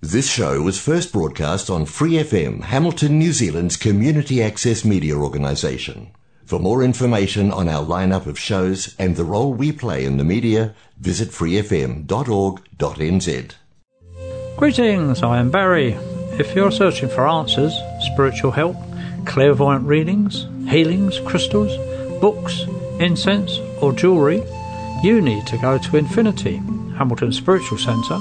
This show was first broadcast on Free FM, Hamilton, New Zealand's community access media organisation. For more information on our lineup of shows and the role we play in the media, visit freefm.org.nz. Greetings, I am Barry. If you're searching for answers, spiritual help, clairvoyant readings, healings, crystals, books, incense, or jewellery, you need to go to Infinity, Hamilton Spiritual Centre,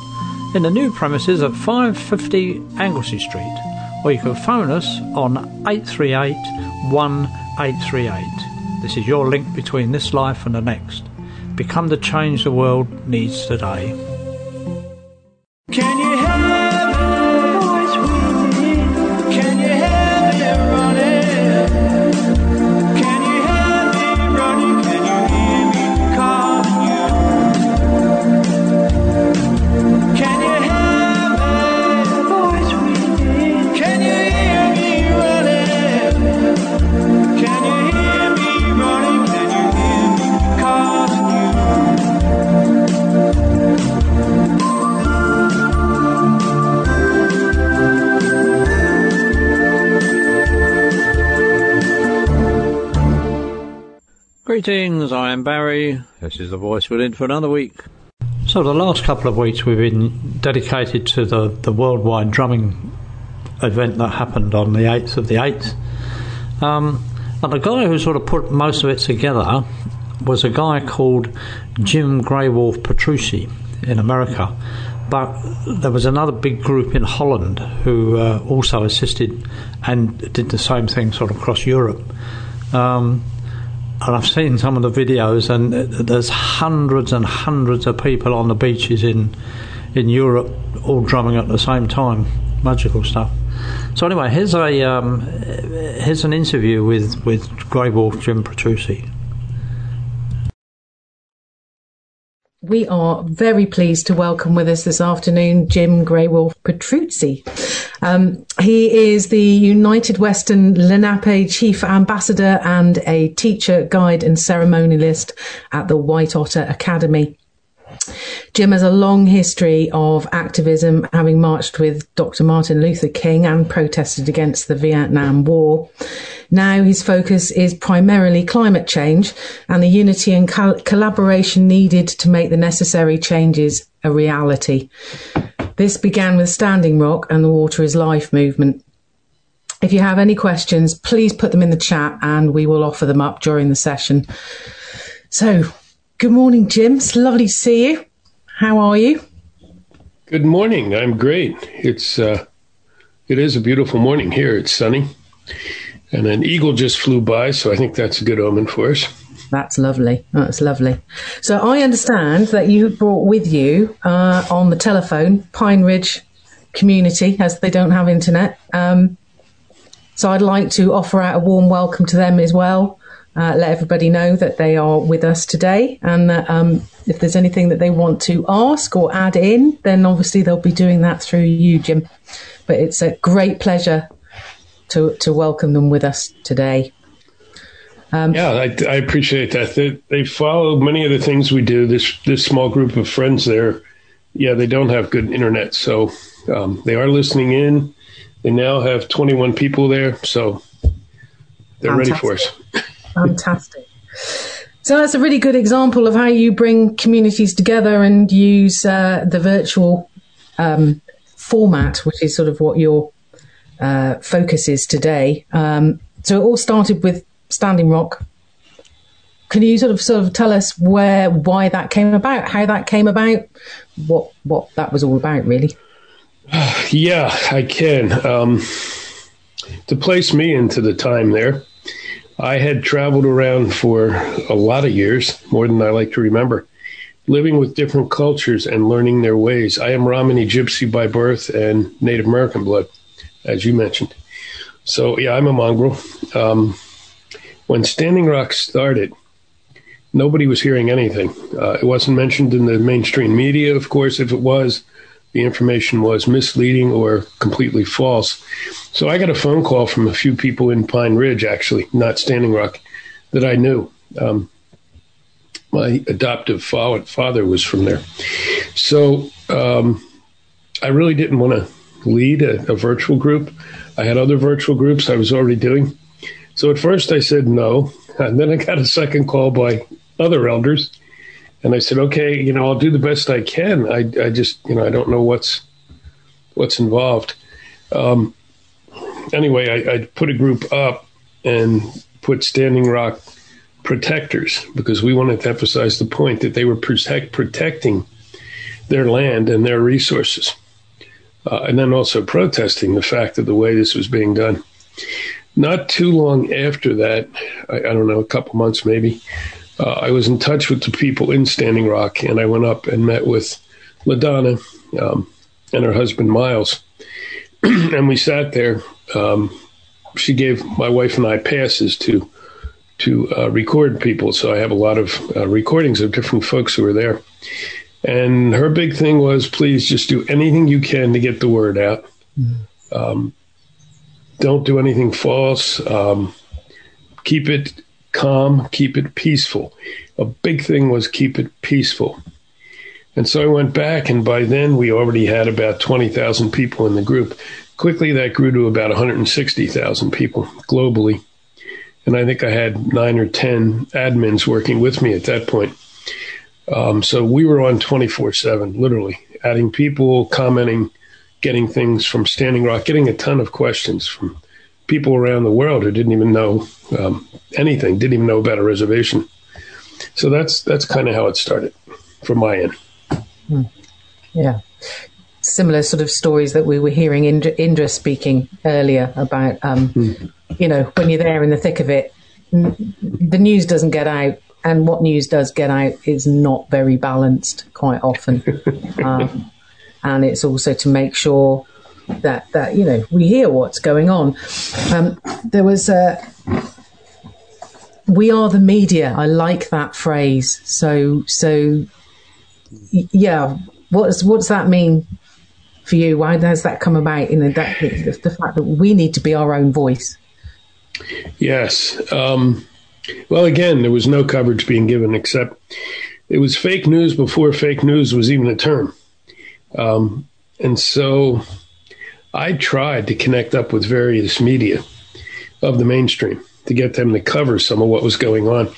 in the new premises at 550 Anglesey Street, or you can phone us on 838 1838. This is your link between this life and the next. Become the change the world needs today. Can you hear Greetings, I am Barry. This is the voice within for another week. So, the last couple of weeks we've been dedicated to the, the worldwide drumming event that happened on the 8th of the 8th. Um, and the guy who sort of put most of it together was a guy called Jim Greywolf Petrucci in America. But there was another big group in Holland who uh, also assisted and did the same thing sort of across Europe. Um, and I've seen some of the videos, and there's hundreds and hundreds of people on the beaches in in Europe, all drumming at the same time. Magical stuff. So anyway, here's a um, here's an interview with with Grey Wolf Jim Petrucci. We are very pleased to welcome with us this afternoon Jim Greywolf Petrucci. Um, he is the United Western Lenape Chief Ambassador and a teacher, guide, and ceremonialist at the White Otter Academy. Jim has a long history of activism, having marched with Dr. Martin Luther King and protested against the Vietnam War. Now his focus is primarily climate change and the unity and col- collaboration needed to make the necessary changes a reality. This began with Standing Rock and the Water is Life movement. If you have any questions, please put them in the chat and we will offer them up during the session. So, good morning, Jim. It's lovely to see you. How are you? Good morning. I'm great. It's uh, it is a beautiful morning here. It's sunny, and an eagle just flew by, so I think that's a good omen for us. That's lovely. That's lovely. So I understand that you brought with you uh, on the telephone Pine Ridge community, as they don't have internet. Um, so I'd like to offer out a warm welcome to them as well. Uh, let everybody know that they are with us today, and that um, if there's anything that they want to ask or add in, then obviously they'll be doing that through you, Jim. But it's a great pleasure to to welcome them with us today. yeah, I, I appreciate that. They, they follow many of the things we do. This this small group of friends there, yeah, they don't have good internet, so um, they are listening in. They now have 21 people there, so they're ready for us. Fantastic. So that's a really good example of how you bring communities together and use uh, the virtual um, format, which is sort of what your uh, focus is today. Um, so it all started with Standing Rock. Can you sort of sort of tell us where, why that came about, how that came about, what what that was all about, really? Yeah, I can. Um, to place me into the time there, I had traveled around for a lot of years, more than I like to remember, living with different cultures and learning their ways. I am Romany Gypsy by birth and Native American blood, as you mentioned. So, yeah, I'm a mongrel. Um, when Standing Rock started, nobody was hearing anything. Uh, it wasn't mentioned in the mainstream media, of course. If it was, the information was misleading or completely false. So I got a phone call from a few people in Pine Ridge, actually, not Standing Rock, that I knew. Um, my adoptive father was from there. So um, I really didn't want to lead a, a virtual group. I had other virtual groups I was already doing. So at first I said no. And then I got a second call by other elders. And I said, okay, you know, I'll do the best I can. I, I just, you know, I don't know what's what's involved. Um, anyway, I, I put a group up and put Standing Rock protectors because we wanted to emphasize the point that they were protect, protecting their land and their resources. Uh, and then also protesting the fact of the way this was being done. Not too long after that, I, I don't know, a couple months maybe, uh, I was in touch with the people in Standing Rock, and I went up and met with LaDonna um, and her husband Miles, and we sat there. Um, she gave my wife and I passes to to uh, record people, so I have a lot of uh, recordings of different folks who were there. And her big thing was, please just do anything you can to get the word out. Um, don't do anything false. Um, keep it calm, keep it peaceful. A big thing was keep it peaceful. And so I went back, and by then we already had about 20,000 people in the group. Quickly, that grew to about 160,000 people globally. And I think I had nine or 10 admins working with me at that point. Um, so we were on 24 7, literally, adding people, commenting, getting things from Standing Rock, getting a ton of questions from people around the world who didn't even know um, anything, didn't even know about a reservation. So that's that's kind of how it started from my end. Yeah. Similar sort of stories that we were hearing Indra, Indra speaking earlier about, um, you know, when you're there in the thick of it, n- the news doesn't get out. And what news does get out is not very balanced quite often. um, and it's also to make sure that, that, you know, we hear what's going on. Um, there was a, we are the media. I like that phrase. So, so yeah, what's what's that mean for you? Why does that come about? You know, that the, the fact that we need to be our own voice. Yes. Um, well, again, there was no coverage being given except it was fake news before fake news was even a term. Um, and so I tried to connect up with various media of the mainstream to get them to cover some of what was going on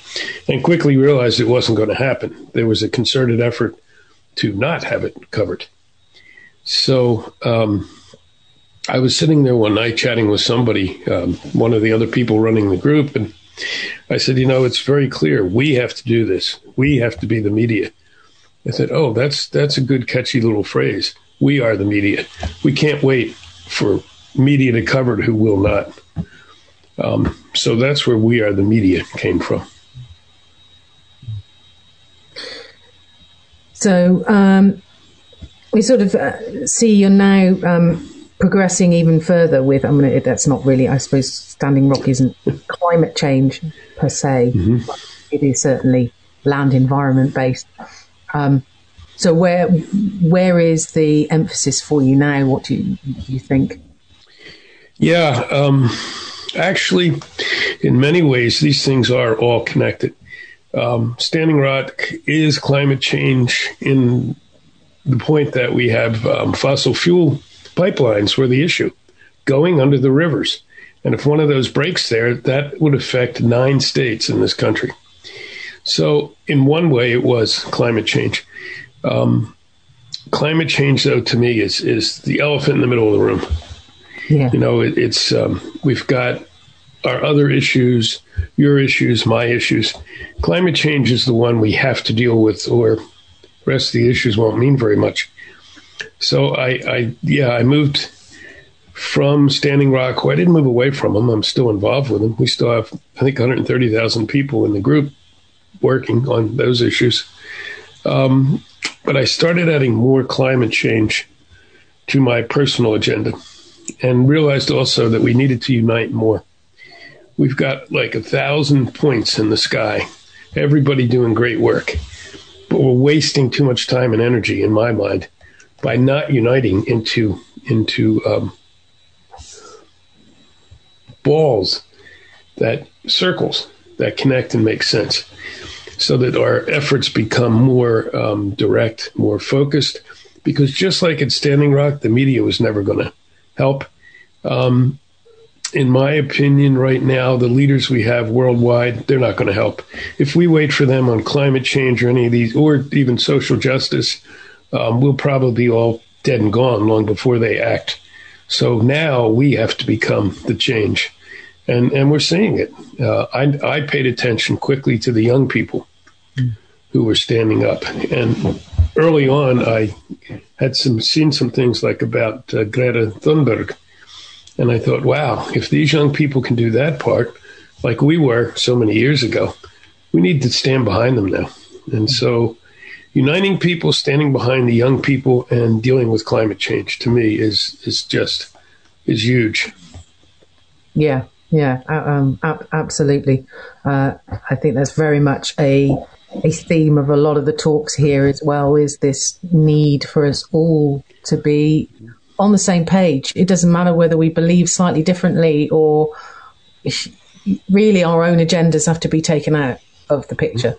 and quickly realized it wasn't going to happen. There was a concerted effort to not have it covered. So um, I was sitting there one night chatting with somebody, um, one of the other people running the group, and I said, You know, it's very clear. We have to do this. We have to be the media. I said, Oh, that's that's a good catchy little phrase. We are the media. We can't wait for media to cover it who will not. Um, so that's where we are the media came from. So um, we sort of uh, see you're now um, progressing even further with. I mean, that's not really. I suppose Standing Rock isn't climate change per se. But it is certainly land environment based. Um, so where where is the emphasis for you now? What do you, you think? Yeah, um, actually, in many ways, these things are all connected. Um, Standing Rock is climate change in the point that we have um, fossil fuel pipelines were the issue going under the rivers. And if one of those breaks there, that would affect nine states in this country. So, in one way, it was climate change. Um, climate change, though, to me, is is the elephant in the middle of the room. Yeah. You know, it, it's um, we've got our other issues, your issues, my issues. Climate change is the one we have to deal with, or the rest of the issues won't mean very much. So I, I yeah, I moved from Standing Rock. Well, I didn't move away from them. I'm still involved with them. We still have, I think, 130,000 people in the group working on those issues. Um, but I started adding more climate change to my personal agenda and realized also that we needed to unite more. We've got like a thousand points in the sky, everybody doing great work, but we're wasting too much time and energy, in my mind, by not uniting into into um, balls that circles that connect and make sense so that our efforts become more um, direct, more focused, because just like at Standing Rock, the media was never going to help. Um, in my opinion, right now, the leaders we have worldwide, they're not going to help. If we wait for them on climate change or any of these, or even social justice, um, we'll probably be all dead and gone long before they act. So now we have to become the change, and and we're seeing it. Uh, I I paid attention quickly to the young people who were standing up, and early on, I had some seen some things like about uh, Greta Thunberg and I thought, wow, if these young people can do that part, like we were so many years ago, we need to stand behind them now. And so, uniting people, standing behind the young people, and dealing with climate change to me is is just is huge. Yeah, yeah, um, absolutely. Uh, I think that's very much a a theme of a lot of the talks here as well. Is this need for us all to be on the same page? It doesn't matter whether we believe slightly differently or really our own agendas have to be taken out of the picture,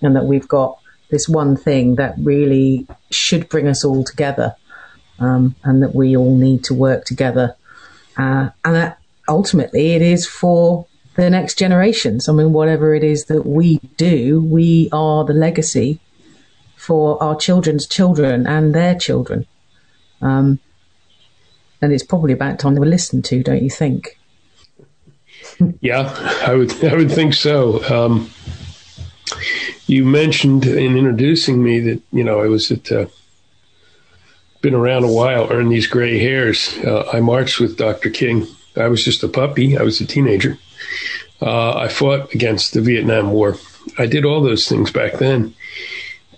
and that we've got this one thing that really should bring us all together, um, and that we all need to work together uh, and that ultimately it is for the next generations. I mean, whatever it is that we do, we are the legacy for our children's children and their children. Um, and it's probably about time they were listened to, don't you think? Yeah, I would I would think so. Um, you mentioned in introducing me that you know I was at uh, been around a while, earned these gray hairs. Uh, I marched with Dr. King. I was just a puppy. I was a teenager. Uh, I fought against the Vietnam War. I did all those things back then.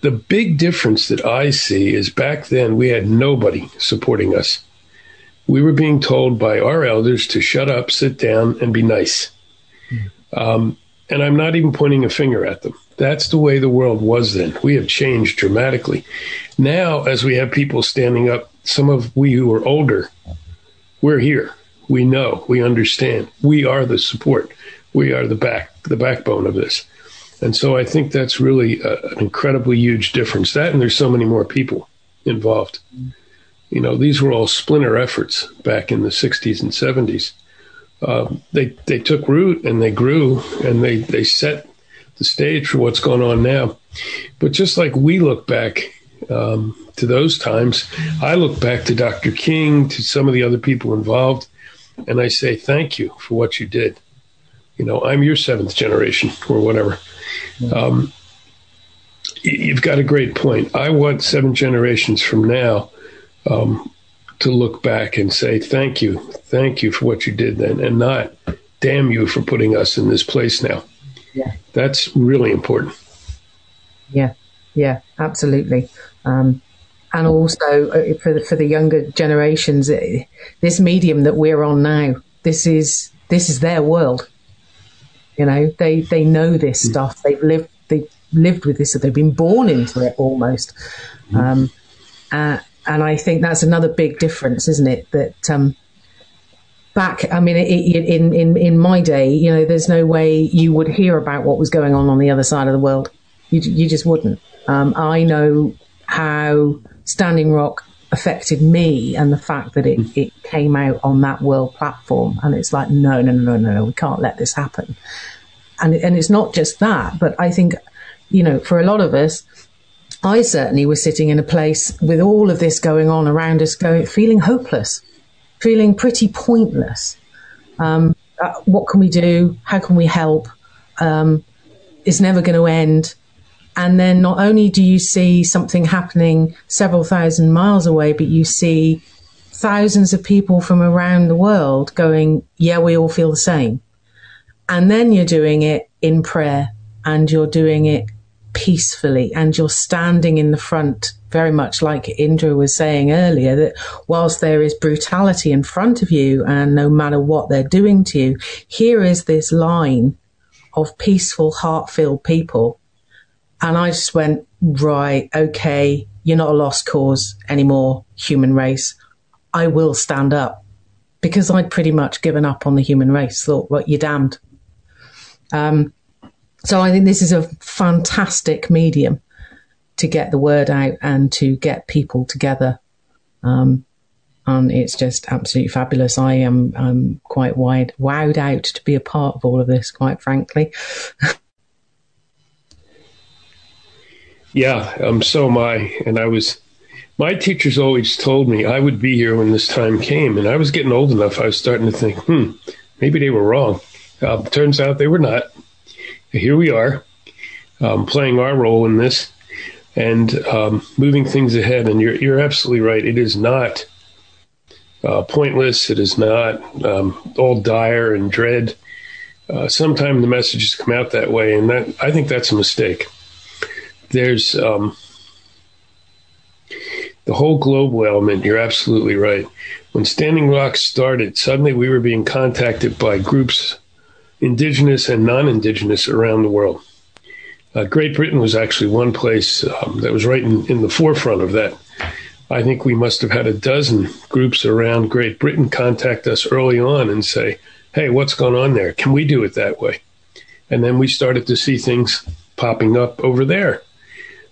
The big difference that I see is back then we had nobody supporting us. We were being told by our elders to shut up, sit down, and be nice. Um, and I'm not even pointing a finger at them. That's the way the world was then. We have changed dramatically. Now, as we have people standing up, some of we who are older, we're here. We know, we understand. We are the support. We are the back, the backbone of this. And so I think that's really a, an incredibly huge difference. That and there's so many more people involved. You know, these were all splinter efforts back in the 60s and 70s. Um, they they took root and they grew and they they set the stage for what's going on now. But just like we look back um, to those times, I look back to Dr. King, to some of the other people involved, and I say thank you for what you did. You know, I'm your seventh generation or whatever. Um, you've got a great point. I want seven generations from now um, to look back and say thank you, thank you for what you did then, and not damn you for putting us in this place now. Yeah. That's really important. Yeah, yeah, absolutely. Um, and also uh, for the, for the younger generations, uh, this medium that we're on now, this is this is their world. You know, they they know this stuff. They've lived they've lived with this. They've been born into it almost. Um, uh, and I think that's another big difference, isn't it? That um, back, I mean, it, it, in in in my day, you know, there's no way you would hear about what was going on on the other side of the world. You you just wouldn't. Um, I know how Standing Rock affected me and the fact that it, it came out on that world platform. And it's like, no, no, no, no, no, we can't let this happen. And, and it's not just that, but I think, you know, for a lot of us, I certainly was sitting in a place with all of this going on around us, going, feeling hopeless, feeling pretty pointless. Um, uh, what can we do? How can we help? Um, it's never going to end. And then not only do you see something happening several thousand miles away, but you see thousands of people from around the world going, yeah, we all feel the same. And then you're doing it in prayer and you're doing it peacefully and you're standing in the front, very much like Indra was saying earlier, that whilst there is brutality in front of you and no matter what they're doing to you, here is this line of peaceful, heart filled people and I just went, right, okay, you're not a lost cause anymore, human race. I will stand up because I'd pretty much given up on the human race. Thought, well, you're damned. Um, so I think this is a fantastic medium to get the word out and to get people together. Um, and it's just absolutely fabulous. I am um, quite wide, wowed out to be a part of all of this, quite frankly. Yeah, um, so am I. And I was, my teachers always told me I would be here when this time came. And I was getting old enough, I was starting to think, hmm, maybe they were wrong. Uh, turns out they were not. Here we are, um, playing our role in this and um, moving things ahead. And you're, you're absolutely right. It is not uh, pointless. It is not um, all dire and dread. Uh, sometimes the messages come out that way, and that I think that's a mistake. There's um, the whole global element. You're absolutely right. When Standing Rock started, suddenly we were being contacted by groups, indigenous and non-indigenous, around the world. Uh, Great Britain was actually one place um, that was right in, in the forefront of that. I think we must have had a dozen groups around Great Britain contact us early on and say, hey, what's going on there? Can we do it that way? And then we started to see things popping up over there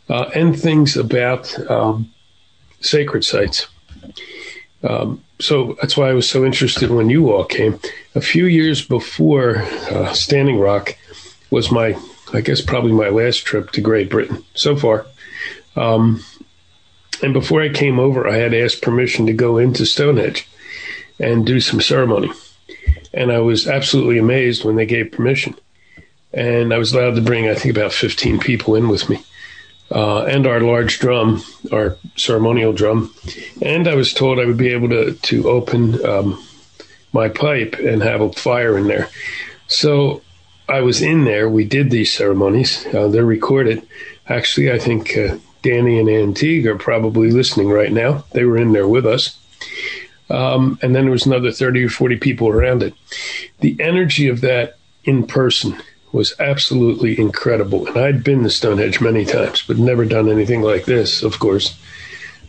uh, and things about um, sacred sites. Um, so that's why I was so interested when you all came. A few years before uh, Standing Rock was my, I guess, probably my last trip to Great Britain so far. Um, and before I came over, I had asked permission to go into Stonehenge and do some ceremony. And I was absolutely amazed when they gave permission. And I was allowed to bring, I think, about 15 people in with me. Uh, and our large drum, our ceremonial drum. And I was told I would be able to, to open um, my pipe and have a fire in there. So I was in there. We did these ceremonies. Uh, they're recorded. Actually, I think uh, Danny and Antigua are probably listening right now. They were in there with us. Um, and then there was another 30 or 40 people around it. The energy of that in person was absolutely incredible. And I'd been to Stonehenge many times, but never done anything like this, of course.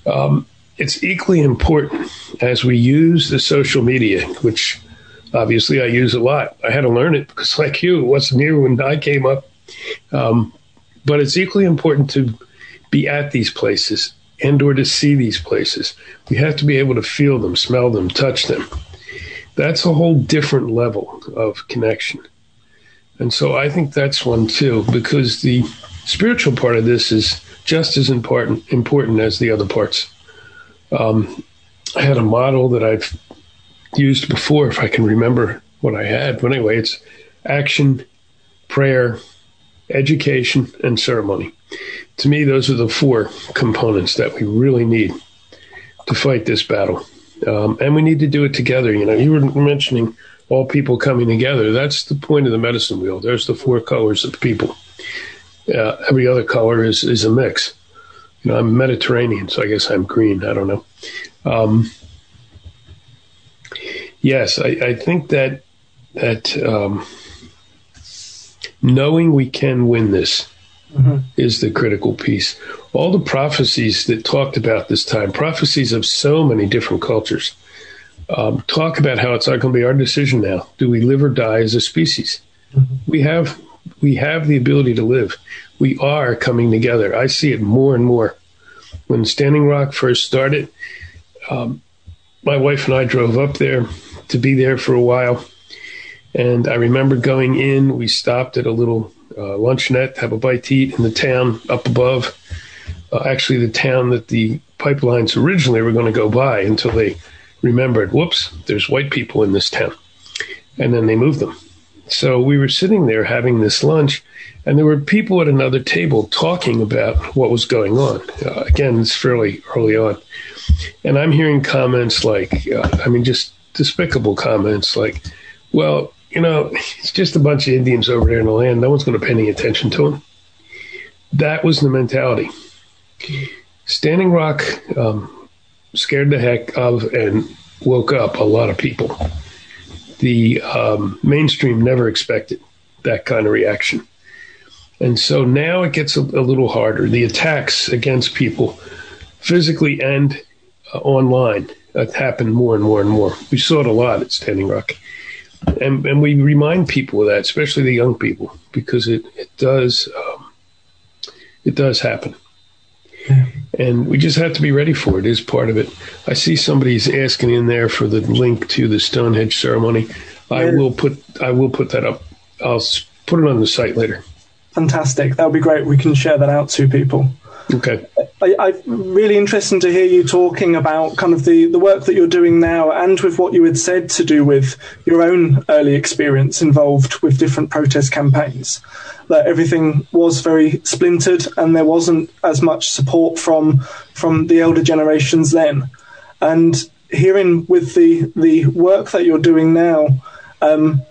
Um, it's equally important as we use the social media, which obviously I use a lot. I had to learn it because, like you, it wasn't here when I came up. Um, but it's equally important to be at these places and or to see these places. We have to be able to feel them, smell them, touch them. That's a whole different level of connection. And so I think that's one too, because the spiritual part of this is just as important important as the other parts. Um, I had a model that I've used before, if I can remember what I had. But anyway, it's action, prayer, education, and ceremony. To me, those are the four components that we really need to fight this battle. Um, and we need to do it together. You know, you were mentioning all people coming together. That's the point of the medicine wheel. There's the four colors of people. Uh, every other color is, is a mix. You know, I'm Mediterranean, so I guess I'm green. I don't know. Um, yes, I, I, think that that um, knowing we can win this mm-hmm. is the critical piece. All the prophecies that talked about this time, prophecies of so many different cultures, um, talk about how it's not going to be our decision now. Do we live or die as a species? Mm-hmm. We have we have the ability to live. We are coming together. I see it more and more. When Standing Rock first started, um, my wife and I drove up there to be there for a while. And I remember going in, we stopped at a little uh, luncheonette, have a bite to eat in the town up above. Uh, actually, the town that the pipelines originally were going to go by until they remembered, whoops, there's white people in this town. And then they moved them. So we were sitting there having this lunch, and there were people at another table talking about what was going on. Uh, again, it's fairly early on. And I'm hearing comments like, uh, I mean, just despicable comments like, well, you know, it's just a bunch of Indians over there in the land. No one's going to pay any attention to them. That was the mentality. Standing Rock um, scared the heck of and woke up a lot of people. The um, mainstream never expected that kind of reaction. And so now it gets a, a little harder. The attacks against people, physically and uh, online, uh, happen more and more and more. We saw it a lot at Standing Rock and and we remind people of that, especially the young people, because it it does um, it does happen. And we just have to be ready for it. Is part of it. I see somebody's asking in there for the link to the Stonehenge ceremony. I will put I will put that up. I'll put it on the site later. Fantastic. That would be great. We can share that out to people. Okay. I, I really interesting to hear you talking about kind of the, the work that you're doing now and with what you had said to do with your own early experience involved with different protest campaigns. That everything was very splintered and there wasn't as much support from from the elder generations then. And hearing with the the work that you're doing now, um,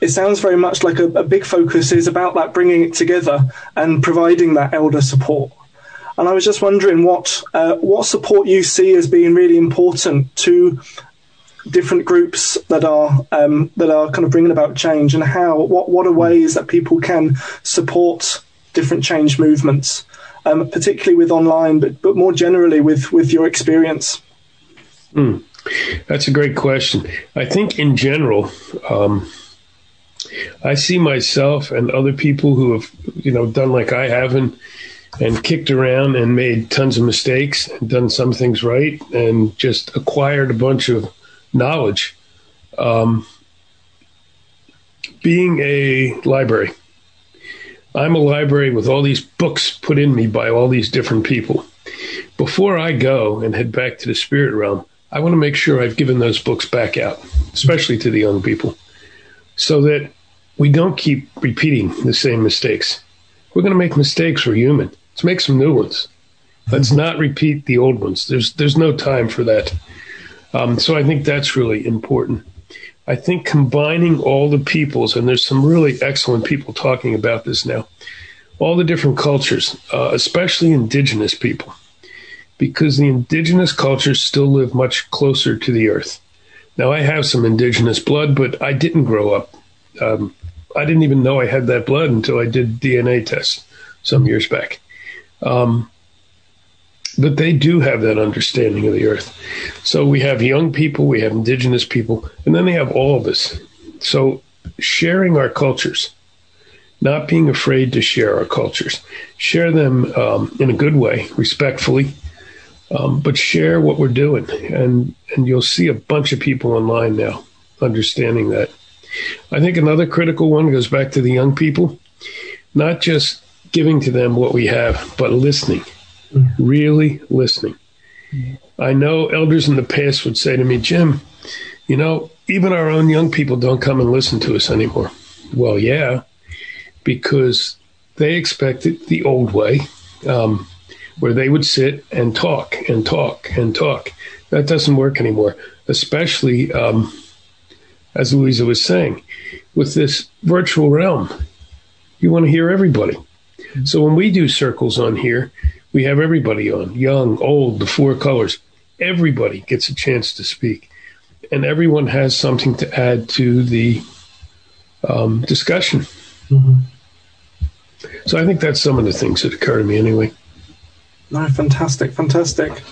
it sounds very much like a, a big focus is about that bringing it together and providing that elder support. And I was just wondering what uh, what support you see as being really important to different groups that are um, that are kind of bringing about change, and how what what are ways that people can support different change movements, um, particularly with online, but but more generally with with your experience. That's a great question. I think in general, um, I see myself and other people who have, you know, done like I have and and kicked around and made tons of mistakes and done some things right and just acquired a bunch of knowledge. Um, being a library, I'm a library with all these books put in me by all these different people. Before I go and head back to the spirit realm, I want to make sure I've given those books back out, especially to the young people, so that we don't keep repeating the same mistakes. We're going to make mistakes. We're human. Let's make some new ones. Let's not repeat the old ones. There's there's no time for that. Um, so I think that's really important. I think combining all the peoples, and there's some really excellent people talking about this now, all the different cultures, uh, especially indigenous people, because the indigenous cultures still live much closer to the earth. Now, I have some indigenous blood, but I didn't grow up. Um, I didn't even know I had that blood until I did DNA tests some years back. Um, but they do have that understanding of the earth. So we have young people, we have indigenous people, and then they have all of us. So sharing our cultures, not being afraid to share our cultures, share them um, in a good way, respectfully, um, but share what we're doing, and and you'll see a bunch of people online now understanding that. I think another critical one goes back to the young people, not just giving to them what we have, but listening, really listening. I know elders in the past would say to me, Jim, you know, even our own young people don't come and listen to us anymore. Well, yeah, because they expect it the old way, um, where they would sit and talk and talk and talk. That doesn't work anymore, especially, um, as Louisa was saying, with this virtual realm. You want to hear everybody. So when we do circles on here, we have everybody on young, old, the four colors. Everybody gets a chance to speak, and everyone has something to add to the um, discussion. So I think that's some of the things that occur to me anyway. No, fantastic, fantastic.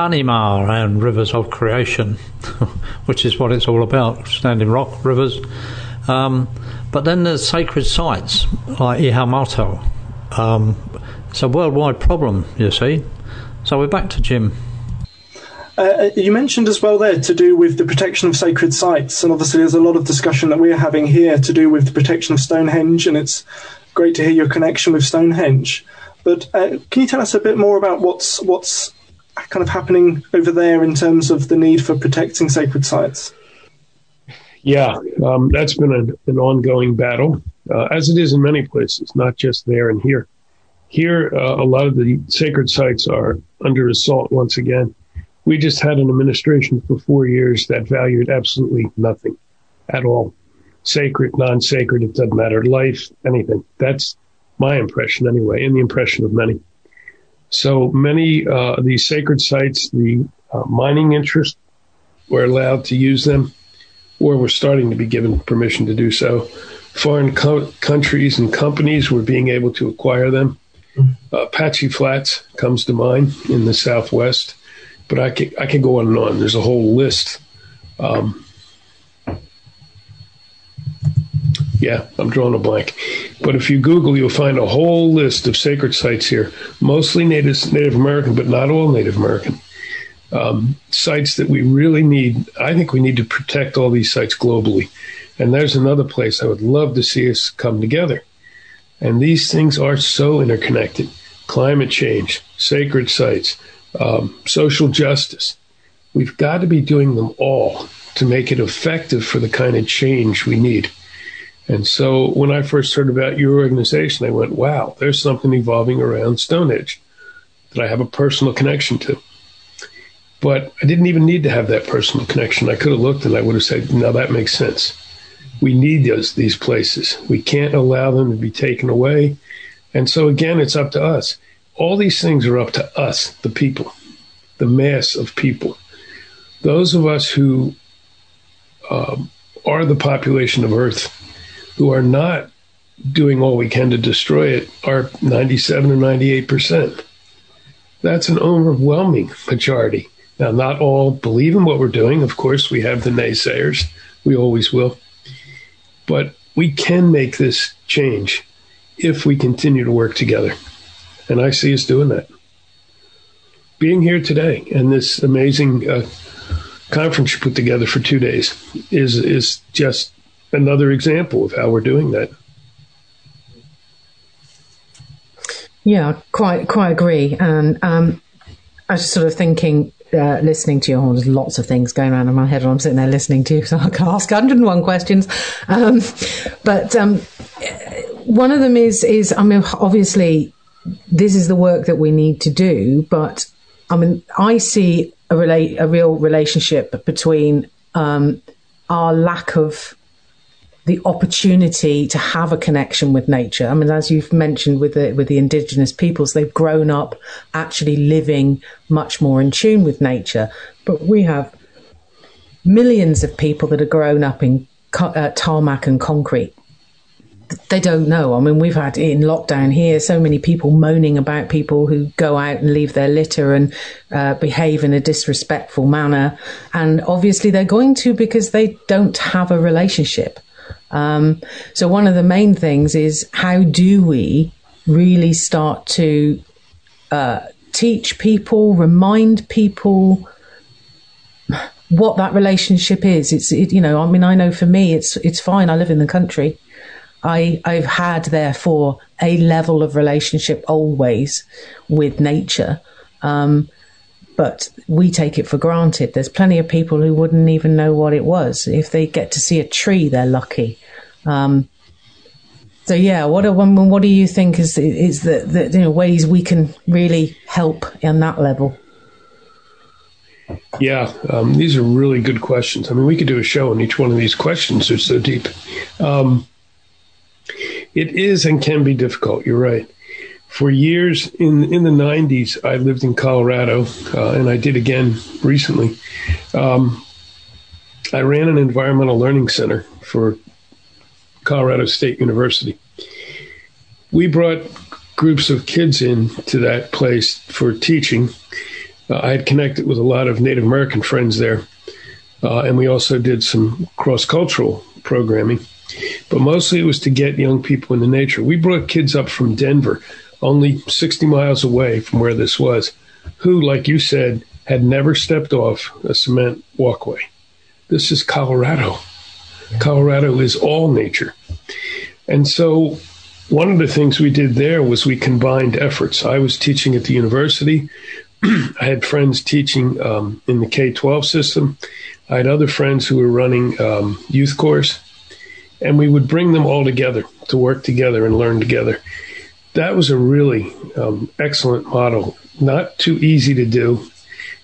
Anima and rivers of creation, which is what it's all about, standing rock rivers. Um, but then there's sacred sites like Ihumatao. Um, it's a worldwide problem, you see. So we're back to Jim. Uh, you mentioned as well there to do with the protection of sacred sites, and obviously there's a lot of discussion that we're having here to do with the protection of Stonehenge, and it's great to hear your connection with Stonehenge. But uh, can you tell us a bit more about what's what's kind of happening over there in terms of the need for protecting sacred sites? Yeah, um, that's been an, an ongoing battle, uh, as it is in many places, not just there and here. Here, uh, a lot of the sacred sites are under assault once again. We just had an administration for four years that valued absolutely nothing at all. Sacred, non sacred, it doesn't matter. Life, anything. That's my impression anyway, and the impression of many. So many uh, of these sacred sites, the uh, mining interests were allowed to use them, or were starting to be given permission to do so. Foreign co- countries and companies were being able to acquire them. Uh, Apache Flats comes to mind in the Southwest, but I could I could go on and on. There's a whole list. Um, yeah, I'm drawing a blank. But if you Google, you'll find a whole list of sacred sites here, mostly Native Native American, but not all Native American. Um, sites that we really need. I think we need to protect all these sites globally. And there's another place I would love to see us come together. And these things are so interconnected climate change, sacred sites, um, social justice. We've got to be doing them all to make it effective for the kind of change we need. And so when I first heard about your organization, I went, wow, there's something evolving around Stonehenge that I have a personal connection to. But I didn't even need to have that personal connection. I could have looked and I would have said, no, that makes sense. We need those, these places. We can't allow them to be taken away. And so again, it's up to us. All these things are up to us, the people, the mass of people. Those of us who um, are the population of Earth, who are not doing all we can to destroy it, are 97 or 98 percent. That's an overwhelming majority. Now, not all believe in what we're doing. Of course, we have the naysayers. We always will. But we can make this change if we continue to work together. And I see us doing that. Being here today and this amazing uh, conference you put together for two days is is just another example of how we're doing that. Yeah, quite quite agree. And um, I was sort of thinking, uh, listening to you, there's lots of things going around in my head, and I'm sitting there listening to you, so I can ask 101 questions. Um, but um, one of them is is I mean, obviously, this is the work that we need to do, but I mean, I see a relate a real relationship between um, our lack of the opportunity to have a connection with nature. I mean, as you've mentioned with the with the indigenous peoples, they've grown up actually living much more in tune with nature. But we have millions of people that are grown up in uh, tarmac and concrete. They don't know. I mean, we've had in lockdown here so many people moaning about people who go out and leave their litter and uh, behave in a disrespectful manner. And obviously, they're going to because they don't have a relationship. Um, so one of the main things is how do we really start to uh, teach people, remind people what that relationship is. It's it, you know, I mean, I know for me, it's it's fine. I live in the country. I I've had therefore a level of relationship always with nature. Um, but we take it for granted. There's plenty of people who wouldn't even know what it was. If they get to see a tree, they're lucky. Um, so yeah, what do, what do you think is is the, the you know, ways we can really help on that level? Yeah, um, these are really good questions. I mean, we could do a show on each one of these questions. They're so deep. Um, it is and can be difficult. You're right. For years in in the 90s, I lived in Colorado, uh, and I did again recently. Um, I ran an environmental learning center for Colorado State University. We brought groups of kids in to that place for teaching, Uh, I had connected with a lot of Native American friends there, uh, and we also did some cross cultural programming. But mostly it was to get young people into nature. We brought kids up from Denver, only 60 miles away from where this was, who, like you said, had never stepped off a cement walkway. This is Colorado. Colorado is all nature. And so one of the things we did there was we combined efforts. I was teaching at the university. I had friends teaching um, in the K 12 system. I had other friends who were running um, youth course, and we would bring them all together to work together and learn together. That was a really um, excellent model. Not too easy to do.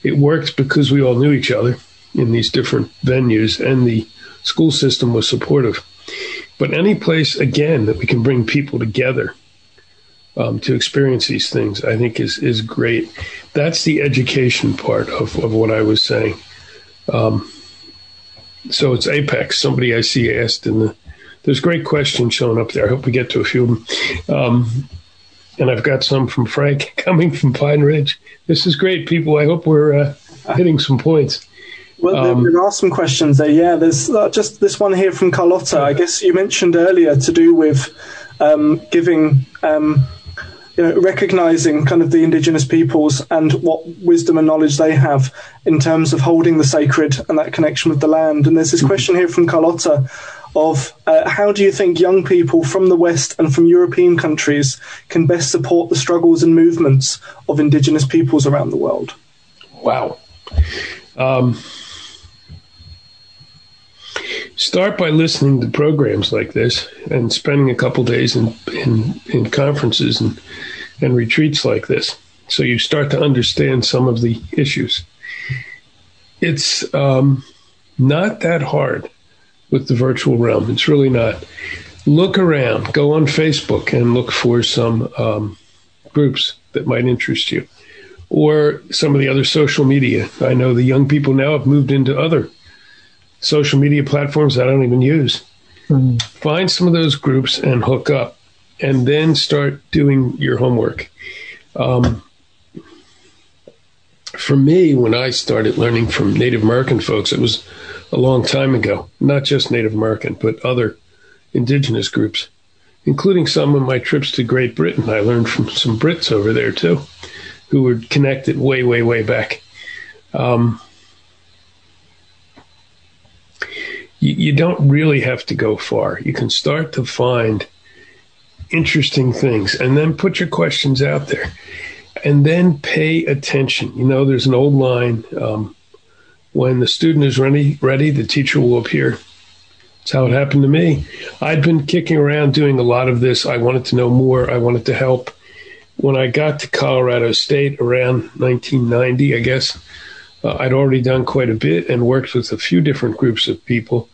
It worked because we all knew each other in these different venues, and the school system was supportive. But any place, again, that we can bring people together um, to experience these things, I think is is great. That's the education part of, of what I was saying. Um, so it's Apex. Somebody I see asked in the. There's great questions showing up there. I hope we get to a few of them. Um, and I've got some from Frank coming from Pine Ridge. This is great, people. I hope we're uh, hitting some points. Well, there, Um, there are some questions there. Yeah, there's uh, just this one here from Carlotta. I guess you mentioned earlier to do with um, giving, um, you know, recognizing kind of the indigenous peoples and what wisdom and knowledge they have in terms of holding the sacred and that connection with the land. And there's this question here from Carlotta of uh, how do you think young people from the West and from European countries can best support the struggles and movements of indigenous peoples around the world? Wow. Um, start by listening to programs like this and spending a couple days in, in, in conferences and, and retreats like this. So you start to understand some of the issues. It's um, not that hard with the virtual realm. It's really not. Look around, go on Facebook and look for some um, groups that might interest you or some of the other social media. I know the young people now have moved into other social media platforms I don't even use. Find some of those groups and hook up, and then start doing your homework. Um, for me, when I started learning from Native American folks, it was a long time ago. Not just Native American, but other indigenous groups, including some of my trips to Great Britain. I learned from some Brits over there too who were connected way, way, way back. Um, you, you don't really have to go far. You can start to find interesting things and then put your questions out there and then pay attention. You know, there's an old line um, when the student is ready, ready, the teacher will appear. That's how it happened to me. I'd been kicking around doing a lot of this. I wanted to know more. I wanted to help when I got to Colorado State around 1990, I guess, uh, I'd already done quite a bit and worked with a few different groups of people.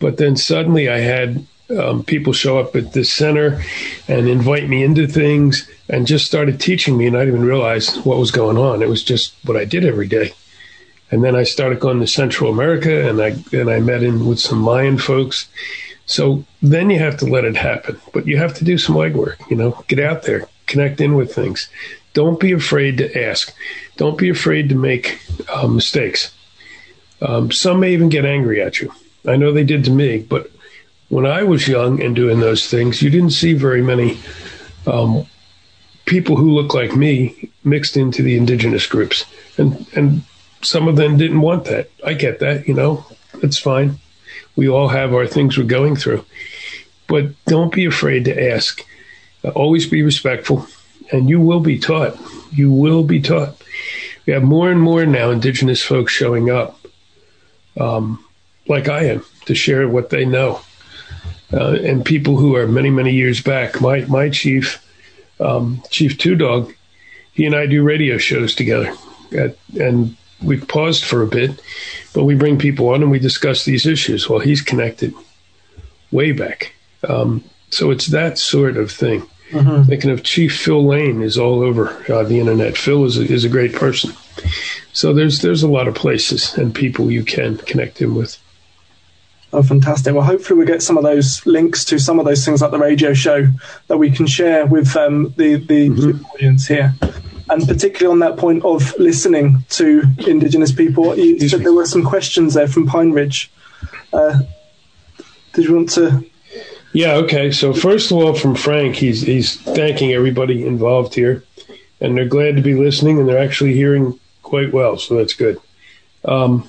But then suddenly I had um, people show up at this center and invite me into things and just started teaching me, and I didn't even realize what was going on. It was just what I did every day. And then I started going to Central America, and I and I met in with some Mayan folks. So then you have to let it happen, but you have to do some legwork. You know, get out there, connect in with things. Don't be afraid to ask. Don't be afraid to make uh, mistakes. Um, some may even get angry at you. I know they did to me, but when I was young and doing those things, you didn't see very many um, people who look like me mixed into the indigenous groups, and and some of them didn't want that. I get that, you know, it's fine. We all have our things we're going through, but don't be afraid to ask. Always be respectful, and you will be taught. You will be taught. We have more and more now indigenous folks showing up, um, like I am, to share what they know. Uh, and people who are many, many years back. My my chief, um, Chief Two Dog, he and I do radio shows together, At, and we've paused for a bit, but we bring people on and we discuss these issues. Well, he's connected way back, um, so it's that sort of thing. Thinking of Chief Phil Lane is all over uh, the internet. Phil is a, is a great person. So there's there's a lot of places and people you can connect him with. Oh, fantastic. Well, hopefully, we get some of those links to some of those things like the radio show that we can share with um, the, the audience here. And particularly on that point of listening to Indigenous people. You said there were some questions there from Pine Ridge. Uh, did you want to? Yeah, okay. So first of all, from Frank, he's he's thanking everybody involved here, and they're glad to be listening, and they're actually hearing quite well, so that's good. Um,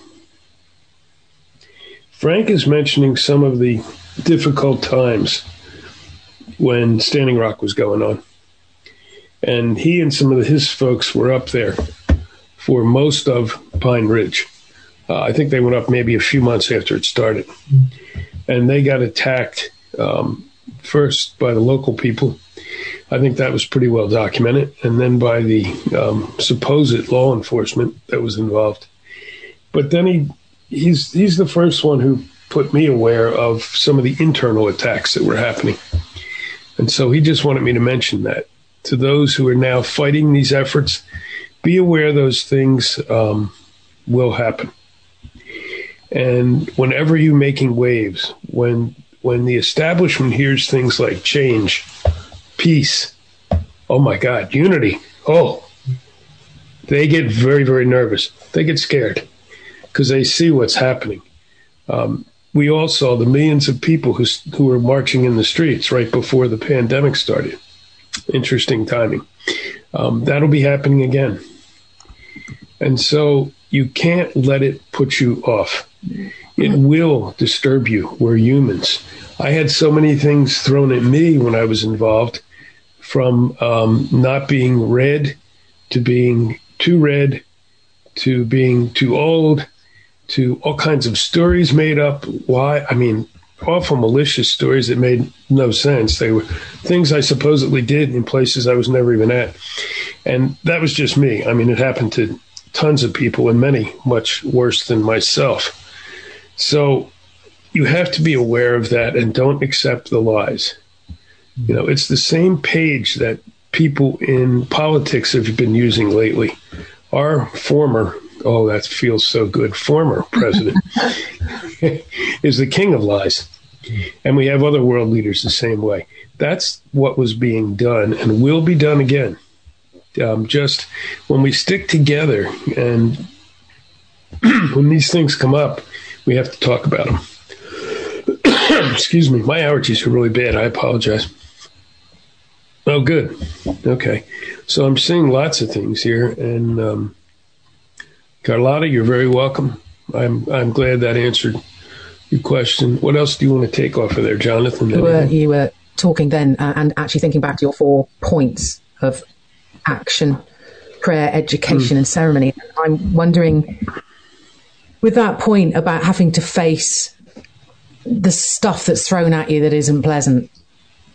Frank is mentioning some of the difficult times when Standing Rock was going on, and he and some of his folks were up there for most of Pine Ridge. Uh, I think they went up maybe a few months after it started, and they got attacked um, first by the local people. I think that was pretty well documented, and then by the um, supposed law enforcement that was involved. But then he he's he's the first one who put me aware of some of the internal attacks that were happening, and so he just wanted me to mention that to those who are now fighting these efforts. Be aware those things um, will happen, and whenever you're making waves, when when the establishment hears things like change, peace, oh my God, unity, oh, they get very, very nervous. They get scared because they see what's happening. Um, we all saw the millions of people who, who were marching in the streets right before the pandemic started. Interesting timing. Um, that'll be happening again. And so you can't let it put you off. It will disturb you. We're humans. I had so many things thrown at me when I was involved from um, not being red to being too red to being too old to all kinds of stories made up. Why? I mean, awful malicious stories that made no sense. They were things I supposedly did in places I was never even at. And that was just me. I mean, it happened to tons of people and many much worse than myself. So you have to be aware of that and don't accept the lies. You know, it's the same page that people in politics have been using lately. Our former, oh, that feels so good, former president is the king of lies. And we have other world leaders the same way. That's what was being done and will be done again. Um, just when we stick together and when these things come up, we have to talk about them. Excuse me, my allergies are really bad. I apologize. Oh, good. Okay. So I'm seeing lots of things here. And um, Carlotta, you're very welcome. I'm, I'm glad that answered your question. What else do you want to take off of there, Jonathan? You were, you were talking then uh, and actually thinking back to your four points of action, prayer, education, and ceremony. I'm wondering, with that point about having to face the stuff that's thrown at you that isn't pleasant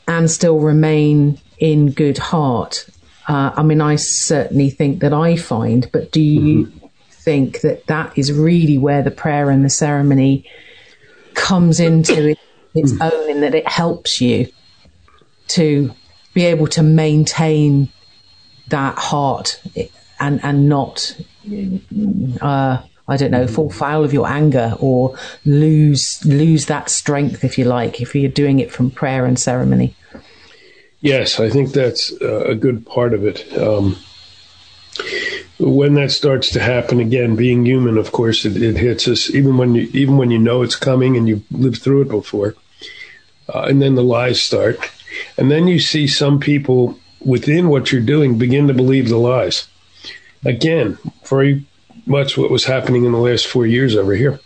and still remain in good heart. Uh, I mean, I certainly think that I find, but do you think that that is really where the prayer and the ceremony comes into it, its own in that it helps you to be able to maintain that heart and and not uh, I don't know fall foul of your anger or lose lose that strength if you like if you're doing it from prayer and ceremony. Yes, I think that's uh, a good part of it. Um, when that starts to happen again, being human, of course, it, it, hits us even when you even when you know it's coming and you've lived through it before. Uh, and then the lies start, and then you see some people within what you're doing begin to believe the lies. Again, very much what was happening in the last four years over here.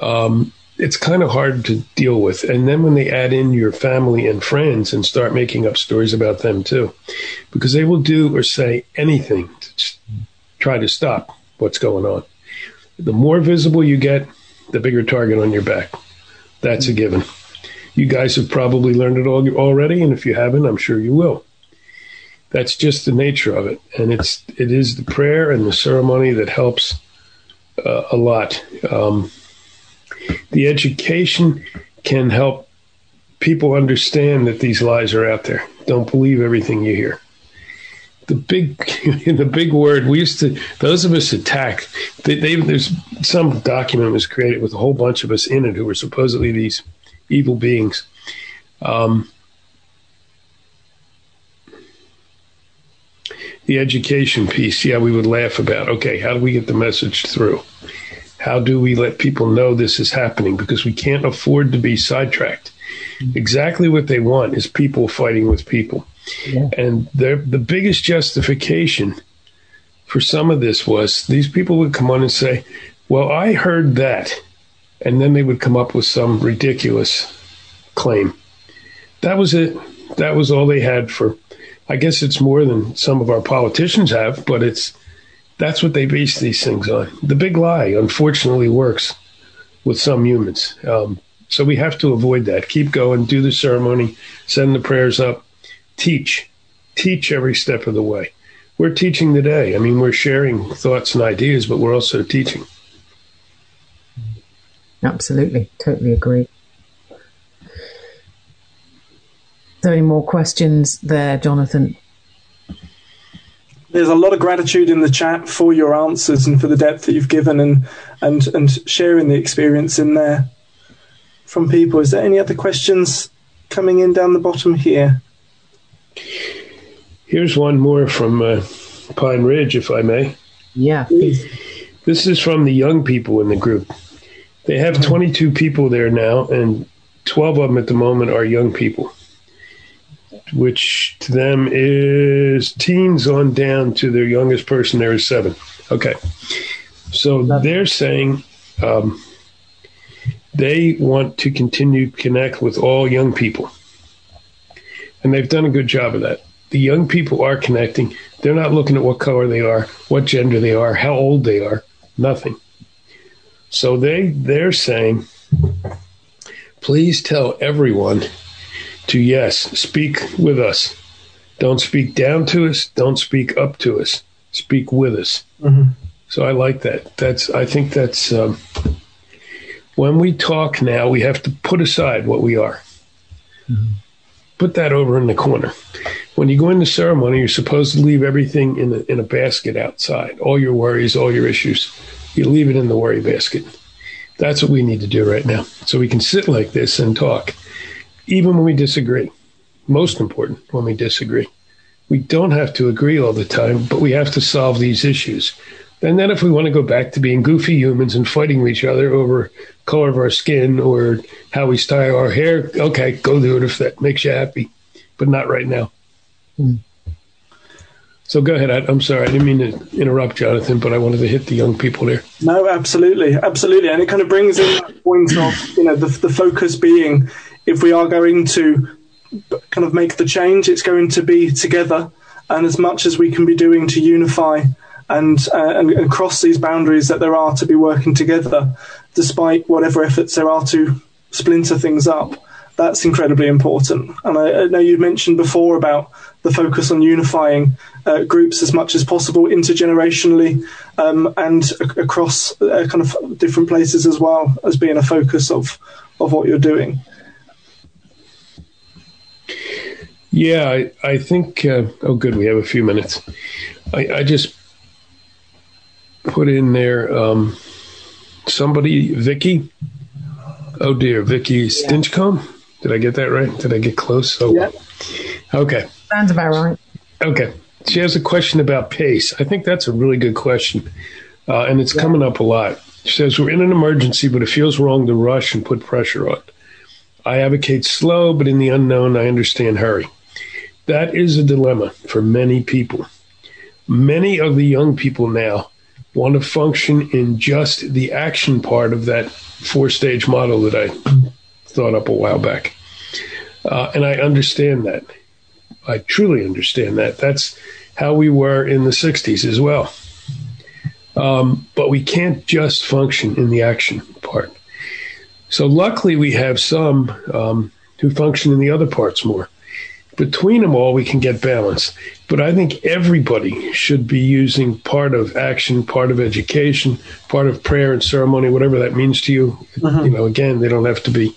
Um, it's kind of hard to deal with. And then when they add in your family and friends and start making up stories about them too, because they will do or say anything to try to stop what's going on. The more visible you get, the bigger target on your back. That's a given. You guys have probably learned it all already, and if you haven't, I'm sure you will. That's just the nature of it, and it's it is the prayer and the ceremony that helps uh, a lot. Um, the education can help people understand that these lies are out there. Don't believe everything you hear. The big, the big word we used to. Those of us attacked. They, they, there's some document was created with a whole bunch of us in it who were supposedly these evil beings. Um, the education piece, yeah, we would laugh about. Okay, how do we get the message through? How do we let people know this is happening? Because we can't afford to be sidetracked. Mm-hmm. Exactly what they want is people fighting with people. And the the biggest justification for some of this was these people would come on and say, Well, I heard that. And then they would come up with some ridiculous claim. That was it. That was all they had for I guess it's more than some of our politicians have, but it's that's what they base these things on. The big lie, unfortunately, works with some humans. Um, so we have to avoid that. Keep going, do the ceremony, send the prayers up, teach, teach every step of the way. We're teaching today. I mean, we're sharing thoughts and ideas, but we're also teaching. Absolutely, totally agree. Are there any more questions there, Jonathan? There's a lot of gratitude in the chat for your answers and for the depth that you've given and and and sharing the experience in there from people. Is there any other questions coming in down the bottom here? Here's one more from uh, Pine Ridge, if I may. Yeah, please. This is from the young people in the group. They have 22 people there now, and 12 of them at the moment are young people, which to them is teens on down to their youngest person there is seven. Okay. So they're saying um, they want to continue to connect with all young people. And they've done a good job of that. The young people are connecting. They're not looking at what color they are, what gender they are, how old they are, nothing. So they they're saying, please tell everyone to yes, speak with us. Don't speak down to us. Don't speak up to us. Speak with us. So I like that. That's I think that's um, when we talk now, we have to put aside what we are. Put that over in the corner. When you go into ceremony, you're supposed to leave everything in a, in a basket outside. All your worries, all your issues, you leave it in the worry basket. That's what we need to do right now. So we can sit like this and talk, even when we disagree. Most important, when we disagree. We don't have to agree all the time, but we have to solve these issues. And then if we want to go back to being goofy humans and fighting with each other over color of our skin or how we style our hair, okay, go do it if that makes you happy, but not right now. Hmm. So go ahead. I, I'm sorry, I didn't mean to interrupt, Jonathan, but I wanted to hit the young people there. No, absolutely, absolutely, and it kind of brings in that point of you know the, the focus being if we are going to kind of make the change, it's going to be together, and as much as we can be doing to unify and uh, and, and cross these boundaries that there are to be working together, despite whatever efforts there are to splinter things up. That's incredibly important. And I, I know you've mentioned before about the focus on unifying uh, groups as much as possible intergenerationally um, and across uh, kind of different places as well as being a focus of of what you're doing. Yeah, I, I think. Uh, oh, good. We have a few minutes. I, I just put in there um, somebody, Vicky. Oh dear, Vicky Stinchcomb. Did I get that right? Did I get close? Oh, Yeah. okay. Sounds about right. Okay. She has a question about pace. I think that's a really good question. Uh, and it's coming up a lot. She says, We're in an emergency, but it feels wrong to rush and put pressure on. I advocate slow, but in the unknown, I understand hurry. That is a dilemma for many people. Many of the young people now want to function in just the action part of that four stage model that I thought up a while back. Uh, and I understand that. I truly understand that. That's how we were in the 60s as well. Um, but we can't just function in the action part. So, luckily, we have some um, who function in the other parts more. Between them all, we can get balance. But I think everybody should be using part of action, part of education, part of prayer and ceremony, whatever that means to you. You know, again, they don't have to be.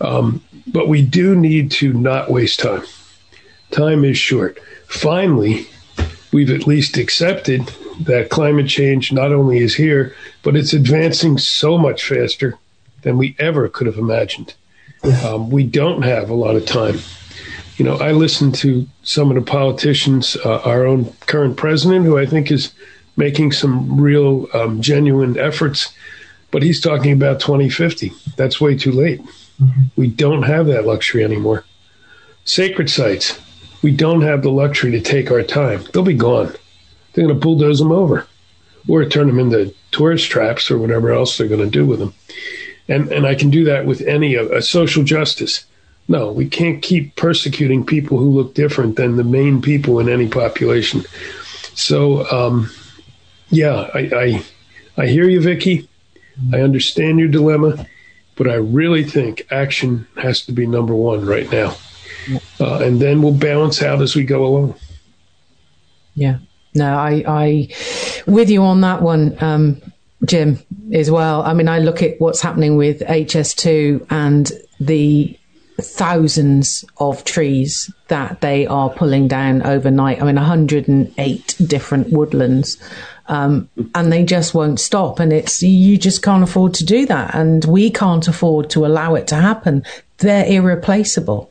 Um, but we do need to not waste time. Time is short. Finally, we've at least accepted that climate change not only is here, but it's advancing so much faster than we ever could have imagined. Um, we don't have a lot of time. you know, I listen to some of the politicians, uh, our own current president, who I think is making some real um, genuine efforts, but he's talking about 2050. That's way too late. We don't have that luxury anymore. Sacred sites, we don't have the luxury to take our time. They'll be gone. They're going to bulldoze them over or turn them into tourist traps or whatever else they're going to do with them. And, and I can do that with any of a social justice. No, we can't keep persecuting people who look different than the main people in any population. So, um, yeah, I, I, I hear you, Vicky. I understand your dilemma, but I really think action has to be number one right now. Uh, and then we'll balance out as we go along. Yeah. No, I, I, with you on that one, um, Jim, as well. I mean, I look at what's happening with HS2 and the thousands of trees that they are pulling down overnight. I mean, 108 different woodlands. Um, and they just won't stop. And it's, you just can't afford to do that. And we can't afford to allow it to happen. They're irreplaceable.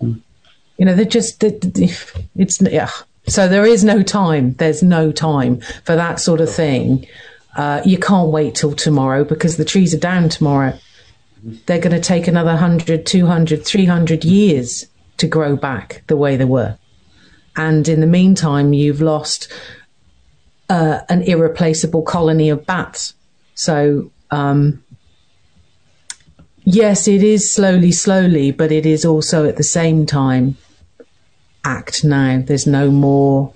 You know, they're just, it's, yeah. So there is no time. There's no time for that sort of thing. Uh, you can't wait till tomorrow because the trees are down tomorrow. They're going to take another 100, 200, 300 years to grow back the way they were. And in the meantime, you've lost uh, an irreplaceable colony of bats. So, um, yes, it is slowly, slowly, but it is also at the same time act now. There's no more.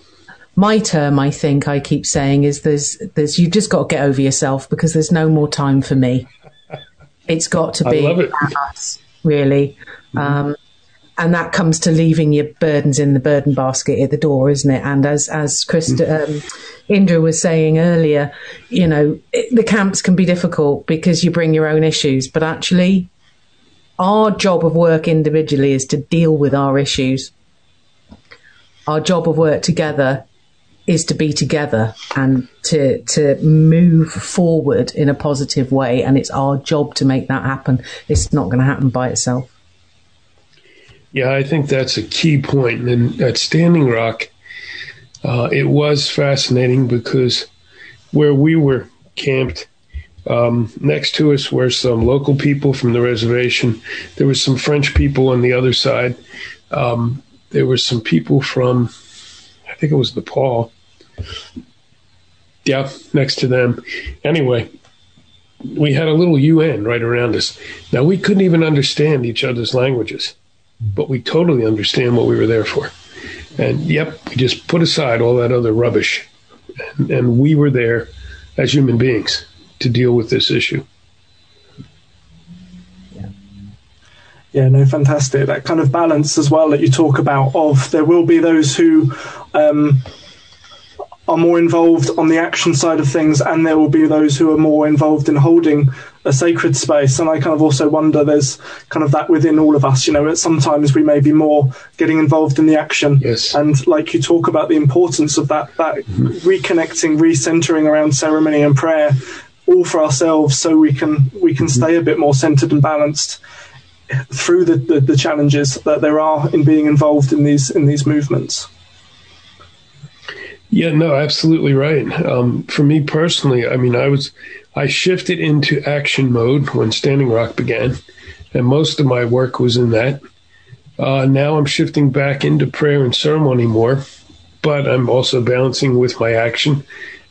My term, I think, I keep saying is there's there's you've just got to get over yourself because there's no more time for me. It's got to be us, really. Um, and that comes to leaving your burdens in the burden basket at the door, isn't it? And as as Chris um, Indra was saying earlier, you know, it, the camps can be difficult because you bring your own issues, but actually, our job of work individually is to deal with our issues. Our job of work together is to be together and to to move forward in a positive way, and it's our job to make that happen. It's not going to happen by itself. Yeah, I think that's a key point. And at Standing Rock, uh, it was fascinating because where we were camped, um, next to us were some local people from the reservation. There was some French people on the other side. Um, there were some people from, I think it was Nepal. Yeah, next to them. Anyway, we had a little UN right around us. Now, we couldn't even understand each other's languages but we totally understand what we were there for. And yep, we just put aside all that other rubbish. And, and we were there as human beings to deal with this issue. Yeah, no, fantastic. That kind of balance as well that you talk about of there will be those who um, are more involved on the action side of things, and there will be those who are more involved in holding a sacred space. And I kind of also wonder there's kind of that within all of us. You know, sometimes we may be more getting involved in the action, Yes. and like you talk about the importance of that that mm-hmm. reconnecting, recentering around ceremony and prayer, all for ourselves, so we can we can mm-hmm. stay a bit more centered and balanced through the, the, the challenges that there are in being involved in these in these movements. Yeah, no, absolutely right. Um, for me personally, I mean, I was, I shifted into action mode when Standing Rock began, and most of my work was in that. Uh, now I'm shifting back into prayer and ceremony more, but I'm also balancing with my action,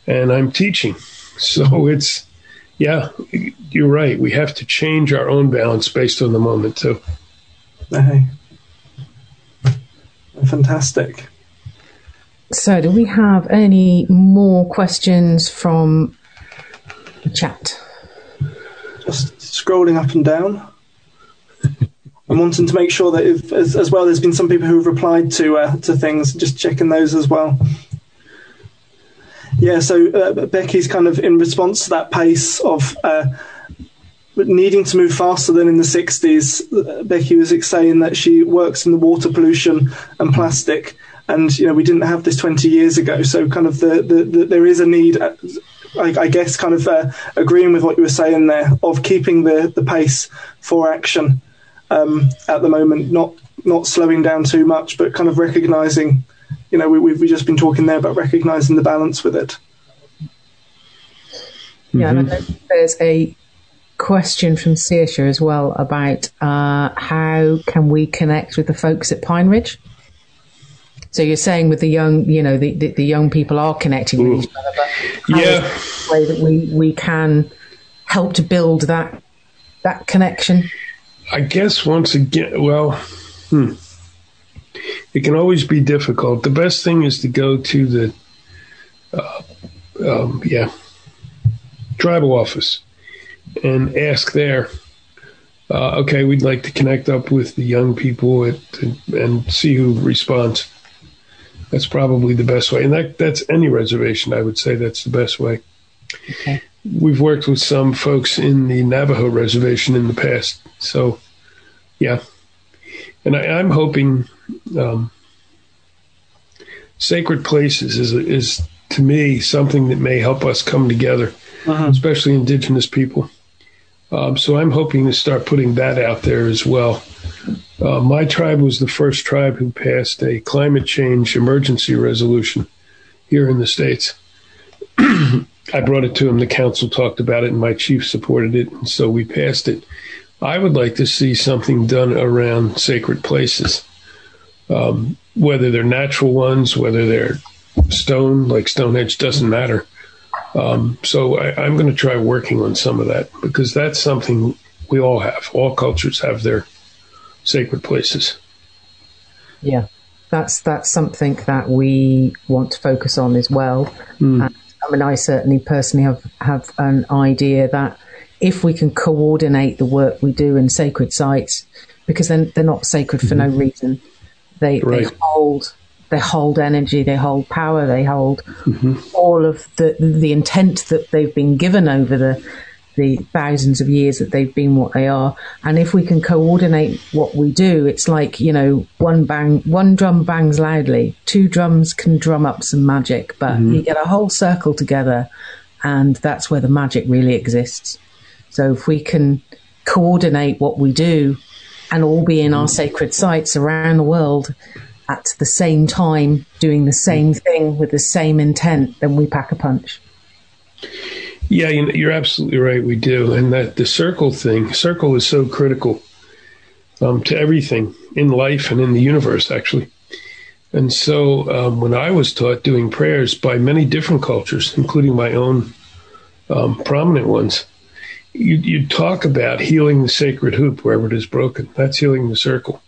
and I'm teaching. So it's, yeah, you're right. We have to change our own balance based on the moment too. Hey. Fantastic. So, do we have any more questions from the chat? Just scrolling up and down. I'm wanting to make sure that if, as, as well, there's been some people who have replied to uh, to things. Just checking those as well. Yeah, so uh, Becky's kind of in response to that pace of uh, needing to move faster than in the 60s. uh, Becky was saying that she works in the water pollution and plastic, and you know we didn't have this 20 years ago. So kind of the, the, the there is a need. uh, I, I guess kind of uh, agreeing with what you were saying there of keeping the, the pace for action um, at the moment, not not slowing down too much, but kind of recognizing, you know, we, we've we just been talking there about recognizing the balance with it. Yeah, and I know there's a question from Saoirse as well about uh, how can we connect with the folks at Pine Ridge. So you're saying with the young, you know, the, the, the young people are connecting with each other, but Yeah. way that we, we can help to build that that connection. I guess once again, well, hmm. it can always be difficult. The best thing is to go to the, uh, um, yeah, tribal office and ask there. Uh, okay, we'd like to connect up with the young people at, and see who responds. That's probably the best way, and that that's any reservation. I would say that's the best way. Okay. We've worked with some folks in the Navajo reservation in the past, so yeah. And I, I'm hoping um, sacred places is is to me something that may help us come together, especially Indigenous people. Um, so I'm hoping to start putting that out there as well. Uh, my tribe was the first tribe who passed a climate change emergency resolution here in the states. I brought it to him. The council talked about it, and my chief supported it, and so we passed it. I would like to see something done around sacred places, um, whether they're natural ones, whether they're stone, like Stonehenge, doesn't matter. Um, so I, I'm going to try working on some of that because that's something we all have. All cultures have their sacred places. Yeah, that's that's something that we want to focus on as well. Hmm. And, I mean, I certainly personally have have an idea that if we can coordinate the work we do in sacred sites, because then they're not sacred for no mm-hmm. reason. They Right. they hold they hold energy, they hold power, they hold mm-hmm. all of the the intent that they've been given over the the thousands of years that they've been what they are. And if we can coordinate what we do, it's like, you know, one bang, one drum bangs loudly, two drums can drum up some magic, but mm-hmm. you get a whole circle together and that's where the magic really exists. So if we can coordinate what we do and all be in our mm-hmm. sacred sites around the world at the same time, doing the same mm-hmm. thing with the same intent, then we pack a punch. Yeah, you're absolutely right. We do, and that the circle thing, circle is so critical um, to everything in life and in the universe, actually. And so, um, when I was taught doing prayers by many different cultures, including my own um, prominent ones, you you talk about healing the sacred hoop wherever it is broken. That's healing the circle.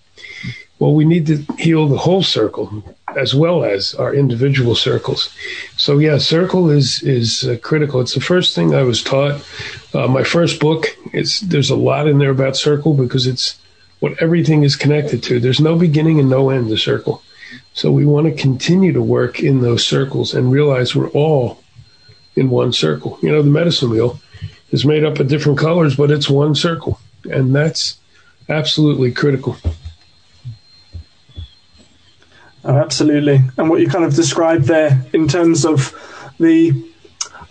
Well, we need to heal the whole circle as well as our individual circles. So yeah, circle is is uh, critical. It's the first thing I was taught. Uh, my first book. It's there's a lot in there about circle because it's what everything is connected to. There's no beginning and no end to circle. So we want to continue to work in those circles and realize we're all in one circle. You know, the medicine wheel is made up of different colors, but it's one circle, and that's absolutely critical. Oh, absolutely. And what you kind of described there in terms of the,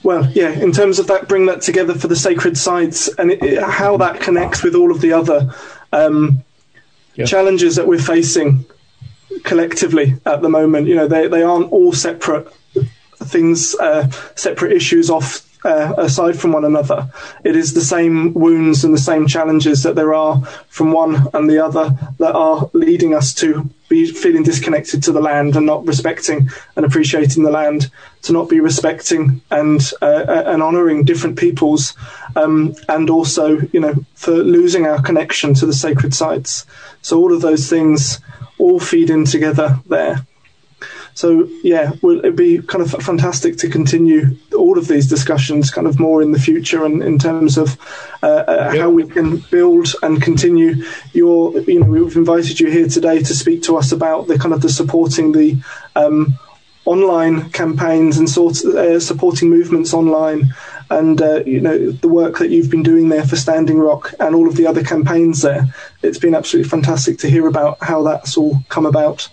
well, yeah, in terms of that, bring that together for the sacred sites and it, it- how that connects with all of the other um, Yeah. challenges that we're facing collectively at the moment. You know, they, they aren't all separate things, uh, separate issues off. Uh, aside from one another, it is the same wounds and the same challenges that there are from one and the other that are leading us to be feeling disconnected to the land and not respecting and appreciating the land, to not be respecting and uh, and honouring different peoples, um, and also you know for losing our connection to the sacred sites. So all of those things all feed in together there. So yeah, well, it'd be kind of fantastic to continue all of these discussions, kind of more in the future, and in terms of uh, uh, Yep. how we can build and continue. Your, you know, we've invited you here today to speak to us about the kind of the supporting the um, online campaigns and sort uh, supporting movements online, and uh, you know the work that you've been doing there for Standing Rock and all of the other campaigns there. It's been absolutely fantastic to hear about how that's all come about.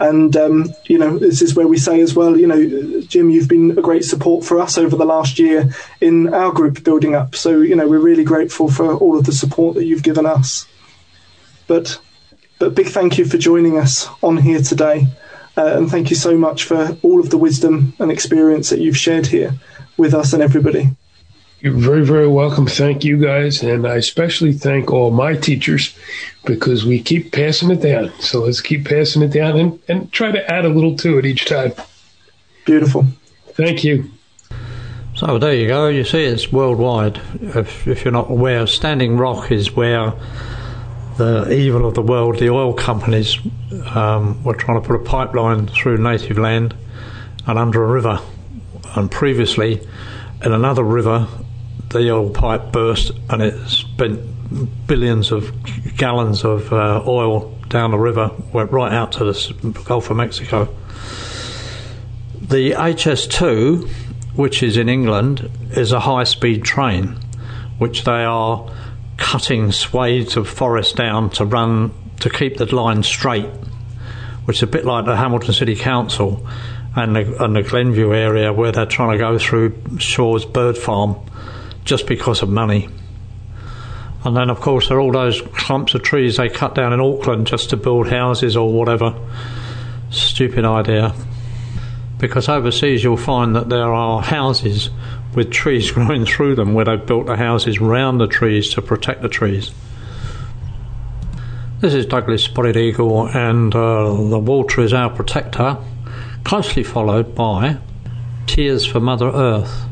And um, you know, this is where we say as well, you know, Jim, you've been a great support for us over the last year in our group building up. So you know, we're really grateful for all of the support that you've given us. But But big thank you for joining us on here today. Uh, and thank you so much for all of the wisdom and experience that you've shared here with us and everybody. You're very, very welcome. Thank you guys. And I especially thank all my teachers because we keep passing it down. So let's keep passing it down and, and try to add a little to it each time. Beautiful. Thank you. So there you go. You see, it's worldwide. If, if you're not aware, Standing Rock is where the evil of the world, the oil companies, um, were trying to put a pipeline through native land and under a river. And previously, in another river, the oil pipe burst and it spent billions of gallons of uh, oil down the river, went right out to the Gulf of Mexico. The HS2, which is in England, is a high speed train, which they are cutting swathes of forest down to run to keep the line straight, which is a bit like the Hamilton City Council and the, and the Glenview area where they're trying to go through Shaw's bird farm just because of money. And then, of course, there are all those clumps of trees they cut down in Auckland just to build houses or whatever. Stupid idea. Because overseas you'll find that there are houses with trees growing through them where they've built the houses round the trees to protect the trees. This is Douglas Spotted Eagle, and uh, the water is our protector, closely followed by Tears for Mother Earth.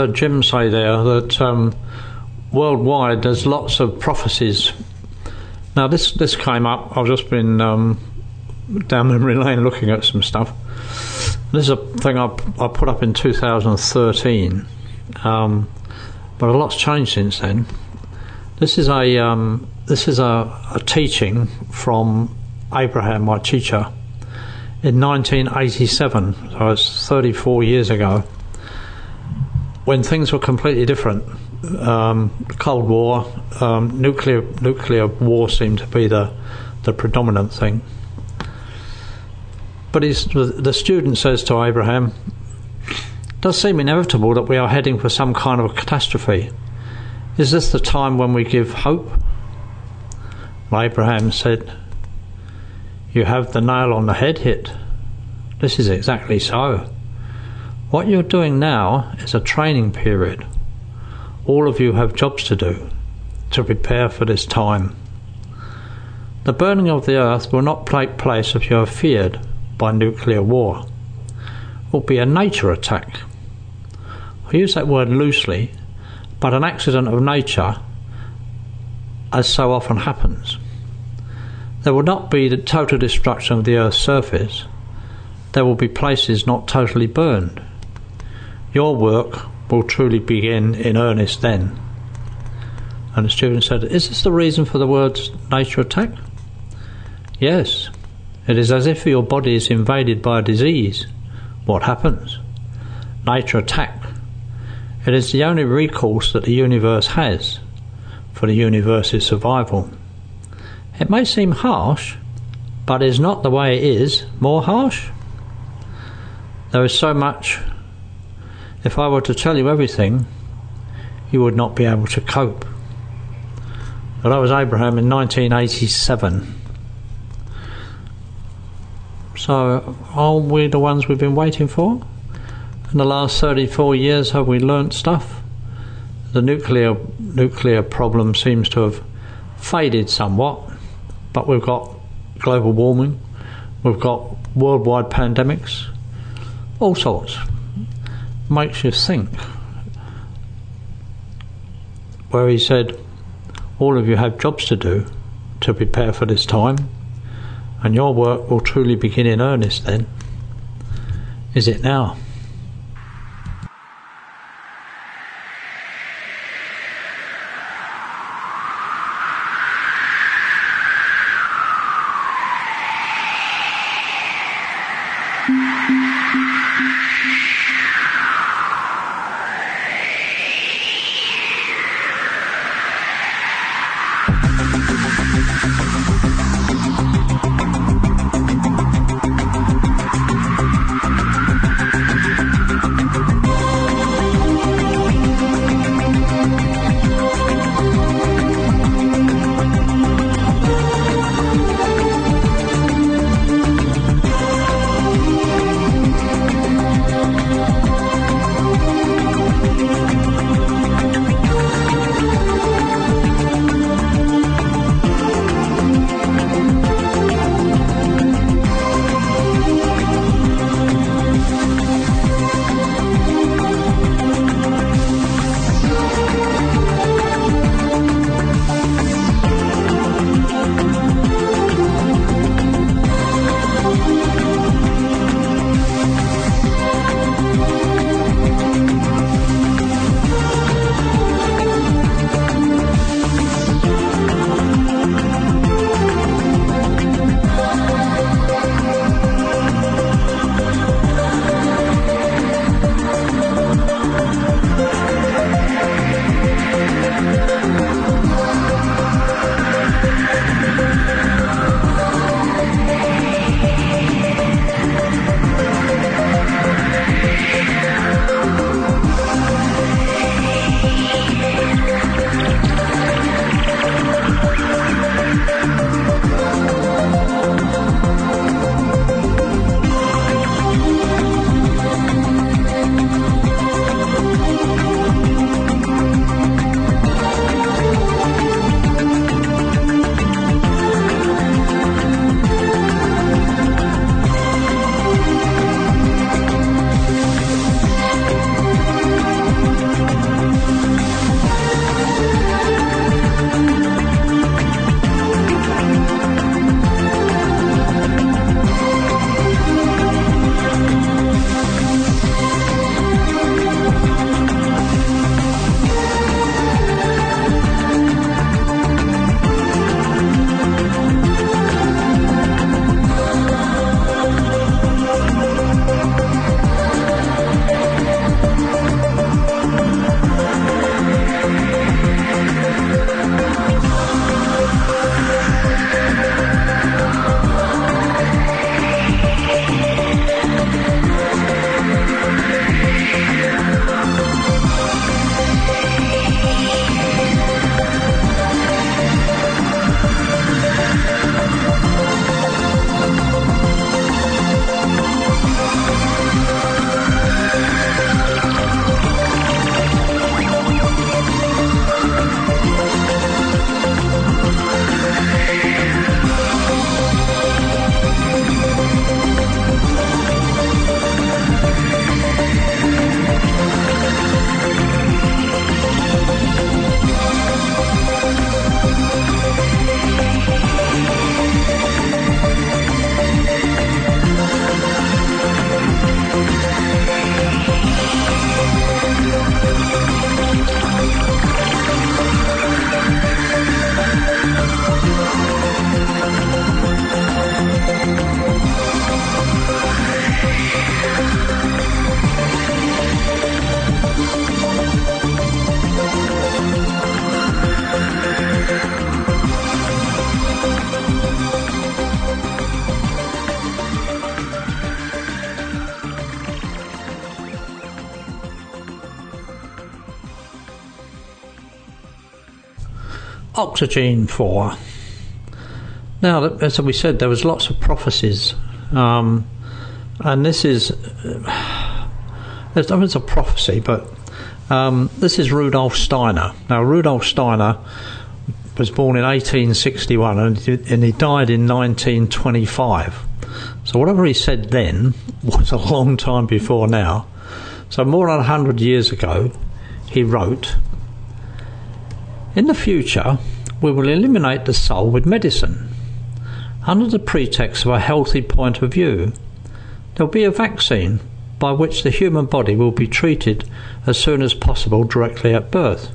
Heard Jim say there, that um, worldwide there's lots of prophecies. Now, this, this came up, I've just been um, down memory lane looking at some stuff. This is a thing I, I put up in 2013, um, but a lot's changed since then. This is a um, this is a, a teaching from Abraham, my teacher, in 1987. So it's 34 years ago, when things were completely different. Um, Cold War, um, nuclear nuclear war seemed to be the the predominant thing. But the student says to Abraham, "It does seem inevitable that we are heading for some kind of a catastrophe. Is this the time when we give hope?" And Abraham said, "You have the nail on the head hit. This is exactly so. What you're doing now is a training period. All of you have jobs to do to prepare for this time." The burning of the earth will not take place if you are feared by nuclear war. It will be a nature attack. I use that word loosely, but an accident of nature, as so often happens. There will not be the total destruction of the earth's surface. There will be places not totally burned. Your work will truly begin in earnest then. And the student said, Is this the reason for the words nature attack? Yes, it is as if your body is invaded by a disease. What happens? Nature attack. It is the only recourse that the universe has for the universe's survival. It may seem harsh, but is not the way it is more harsh? There is so much. If I were to tell you everything, you would not be able to cope. Well, that was Abraham in 1987. So, are we the ones we've been waiting for? In the last 34 years, have we learnt stuff? The nuclear nuclear problem seems to have faded somewhat, but we've got global warming, we've got worldwide pandemics, all sorts. Makes you think. Where he said, All of you have jobs to do to prepare for this time and your work will truly begin in earnest then. Is it now? Oxygen 4. Now, as we said, there was lots of prophecies, um, and this is uh, there's it's a prophecy, but um, this is Rudolf Steiner. Now, Rudolf Steiner was born in 1861 and he, and he died in 1925. So whatever he said then was a long time before now. So more than 100 years ago, he wrote, In the future, we will eliminate the soul with medicine. Under the pretext of a healthy point of view, there will be a vaccine by which the human body will be treated as soon as possible directly at birth,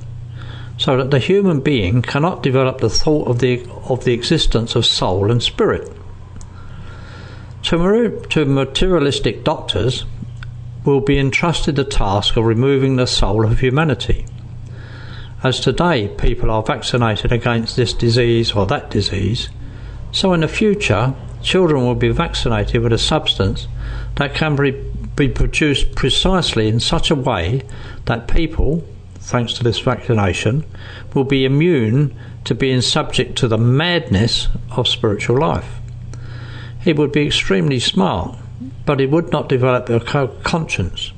so that the human being cannot develop the thought of the, of the existence of soul and spirit. To, to materialistic doctors will be entrusted the task of removing the soul of humanity. As today people are vaccinated against this disease or that disease, so in the future children will be vaccinated with a substance that can be, be produced precisely in such a way that people, thanks to this vaccination, will be immune to being subject to the madness of spiritual life. He would be extremely smart, but he would not develop a conscience,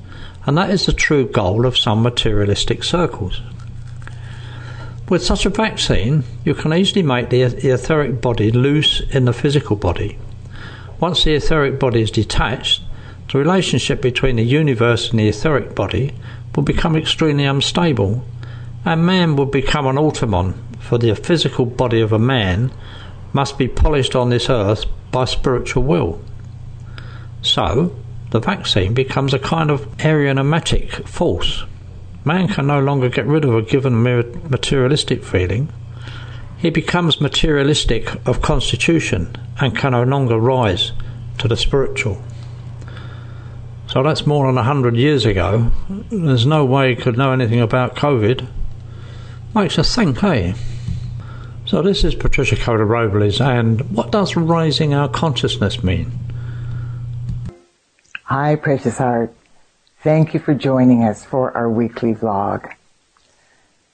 and that is the true goal of some materialistic circles. With such a vaccine, you can easily make the etheric body loose in the physical body. Once the etheric body is detached, the relationship between the universe and the etheric body will become extremely unstable, and man will become an automaton, for the physical body of a man must be polished on this earth by spiritual will. So, the vaccine becomes a kind of ahrimanic force. Man can no longer get rid of a given materialistic feeling. He becomes materialistic of constitution and can no longer rise to the spiritual. So that's more than a hundred years ago. There's no way he could know anything about COVID. Makes us think, hey? So this is Patricia Cota-Robles, and what does raising our consciousness mean? Hi, precious heart. Thank you for joining us for our weekly vlog.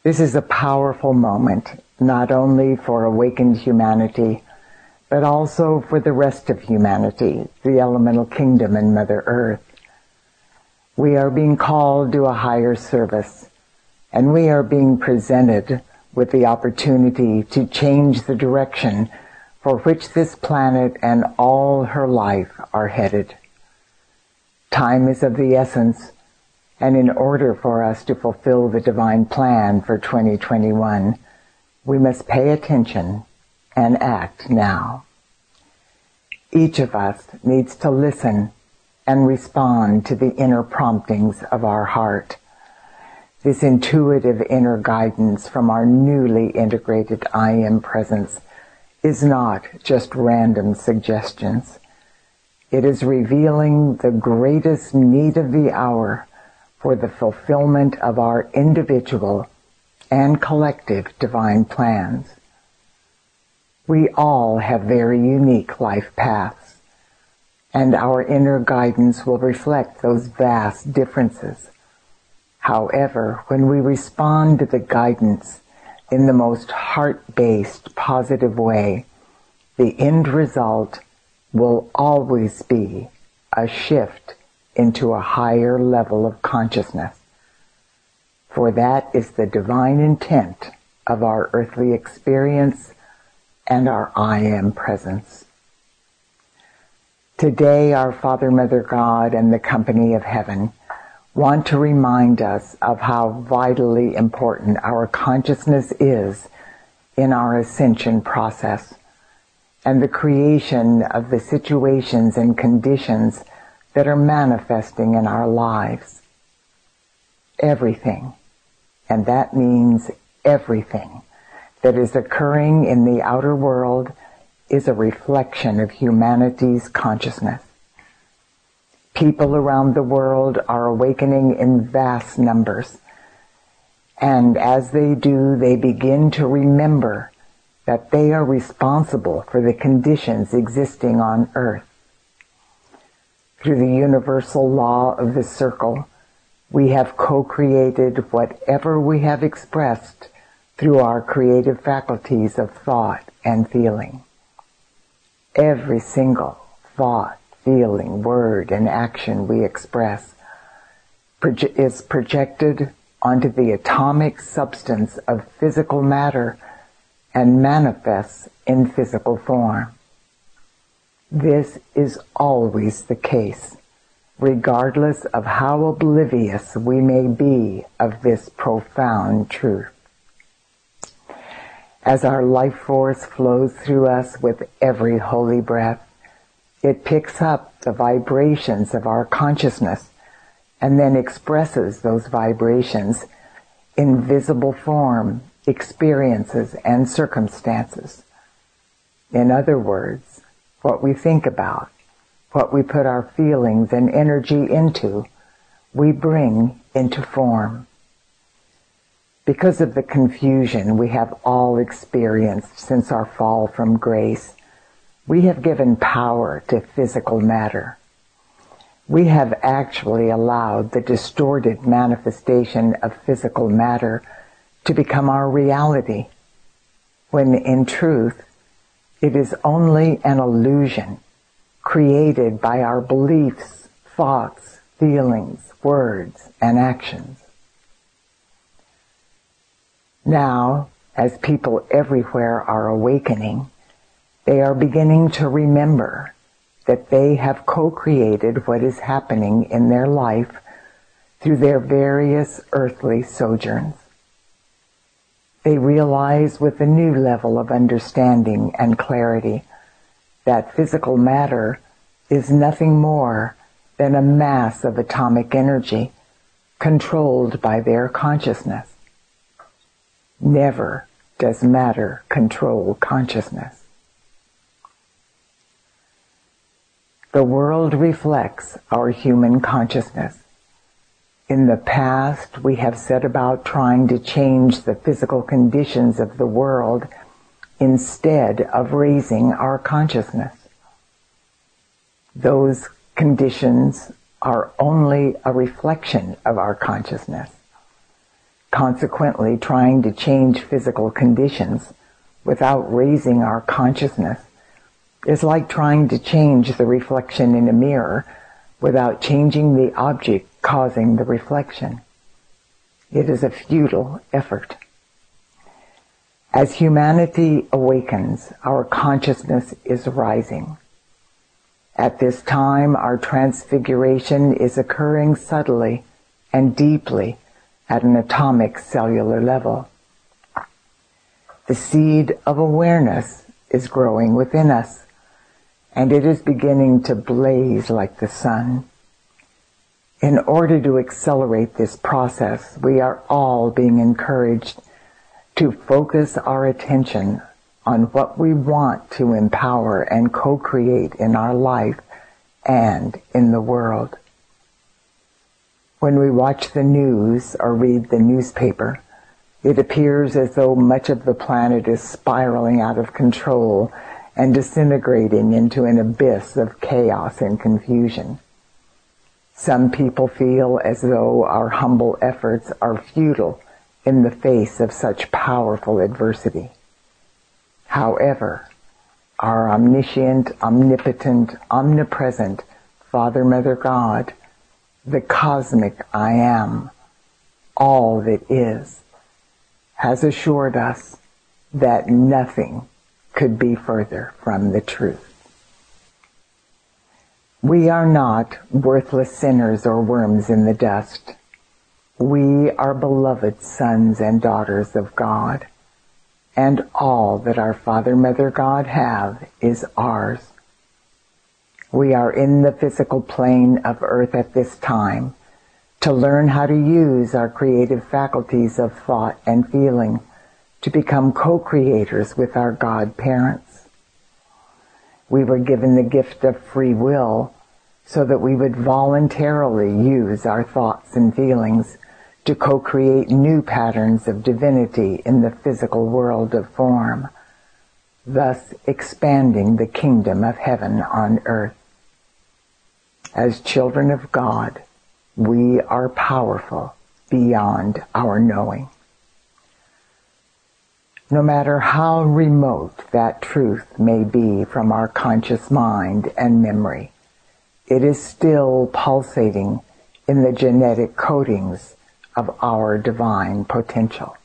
This is a powerful moment, not only for awakened humanity, but also for the rest of humanity, the elemental kingdom and Mother Earth. We are being called to a higher service, and we are being presented with the opportunity to change the direction for which this planet and all her life are headed. Time is of the essence, and in order for us to fulfill the divine plan for 2021, we must pay attention and act now. Each of us needs to listen and respond to the inner promptings of our heart. This intuitive inner guidance from our newly integrated I am presence is not just random suggestions. It is revealing the greatest need of the hour for the fulfillment of our individual and collective divine plans. We all have very unique life paths, and our inner guidance will reflect those vast differences. However, when we respond to the guidance in the most heart-based positive way, the end result will always be a shift into a higher level of consciousness. For that is the divine intent of our earthly experience and our I am presence. Today, our Father, Mother God, and the company of heaven want to remind us of how vitally important our consciousness is in our ascension process and the creation of the situations and conditions that are manifesting in our lives. Everything, and that means everything that is occurring in the outer world is a reflection of humanity's consciousness. People around the world are awakening in vast numbers. And as they do, they begin to remember that they are responsible for the conditions existing on earth. Through the universal law of the circle, we have co-created whatever we have expressed through our creative faculties of thought and feeling. Every single thought, feeling, word, and action we express proje- is projected onto the atomic substance of physical matter and manifests in physical form. This is always the case, regardless of how oblivious we may be of this profound truth. As our life force flows through us with every holy breath, it picks up the vibrations of our consciousness and then expresses those vibrations in visible form, experiences, and circumstances. In other words, what we think about, what we put our feelings and energy into, we bring into form. Because of the confusion we have all experienced since our fall from grace, we have given power to physical matter. We have actually allowed the distorted manifestation of physical matter to become our reality, when in truth, it is only an illusion created by our beliefs, thoughts, feelings, words, and actions. Now, as people everywhere are awakening, they are beginning to remember that they have co-created what is happening in their life through their various earthly sojourns. They realize with a new level of understanding and clarity that physical matter is nothing more than a mass of atomic energy controlled by their consciousness. Never does matter control consciousness. The world reflects our human consciousness. In the past, we have set about trying to change the physical conditions of the world instead of raising our consciousness. Those conditions are only a reflection of our consciousness. Consequently, trying to change physical conditions without raising our consciousness is like trying to change the reflection in a mirror without changing the object causing the reflection. It is a futile effort. As humanity awakens, our consciousness is rising. At this time, our transfiguration is occurring subtly and deeply at an atomic cellular level. The seed of awareness is growing within us and it is beginning to blaze like the sun. In order to accelerate this process, we are all being encouraged to focus our attention on what we want to empower and co-create in our life and in the world. When we watch the news or read the newspaper, it appears as though much of the planet is spiraling out of control and disintegrating into an abyss of chaos and confusion. Some people feel as though our humble efforts are futile in the face of such powerful adversity. However, our omniscient, omnipotent, omnipresent Father, Mother, God, the cosmic I am, all that is, has assured us that nothing could be further from the truth. We are not worthless sinners or worms in the dust. We are beloved sons and daughters of God, and all that our Father, Mother, God have is ours. We are in the physical plane of earth at this time to learn how to use our creative faculties of thought and feeling to become co-creators with our God parents. We were given the gift of free will so that we would voluntarily use our thoughts and feelings to co-create new patterns of divinity in the physical world of form, thus expanding the kingdom of heaven on earth. As children of God, we are powerful beyond our knowing. No matter how remote that truth may be from our conscious mind and memory, it is still pulsating in the genetic codings of our divine potential.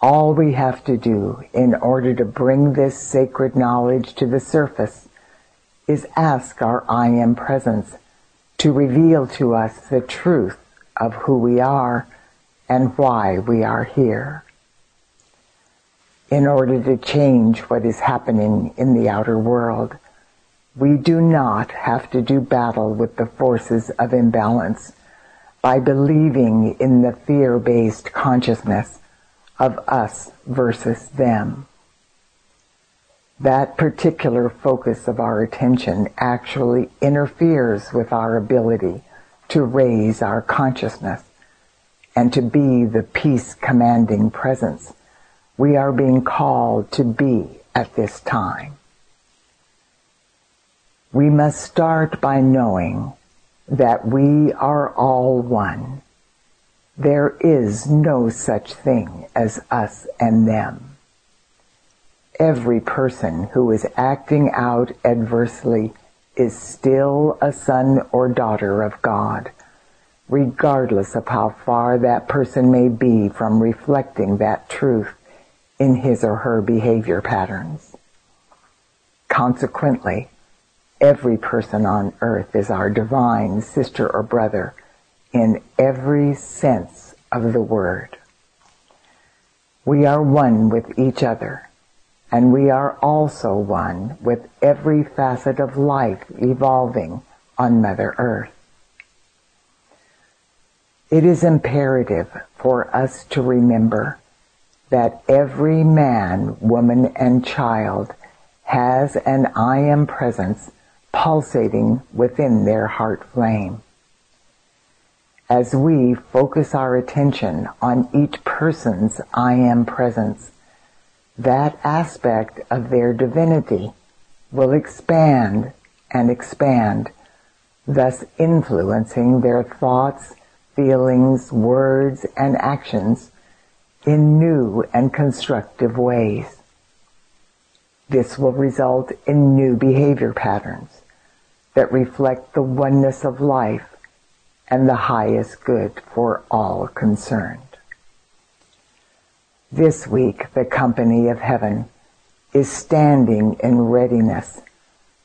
All we have to do in order to bring this sacred knowledge to the surface is ask our I am presence to reveal to us the truth of who we are and why we are here. In order to change what is happening in the outer world, we do not have to do battle with the forces of imbalance by believing in the fear-based consciousness of us versus them. That particular focus of our attention actually interferes with our ability to raise our consciousness and to be the peace commanding presence we are being called to be at this time. We must start by knowing that we are all one. There is no such thing as us and them. Every person who is acting out adversely is still a son or daughter of God, regardless of how far that person may be from reflecting that truth in his or her behavior patterns. Consequently, every person on earth is our divine sister or brother in every sense of the word. We are one with each other, and we are also one with every facet of life evolving on Mother Earth. It is imperative for us to remember that every man, woman, and child has an I am presence pulsating within their heart flame. As we focus our attention on each person's I am presence, that aspect of their divinity will expand and expand, thus influencing their thoughts, feelings, words, and actions in new and constructive ways. This will result in new behavior patterns that reflect the oneness of life and the highest good for all concerned. This week, the company of heaven is standing in readiness,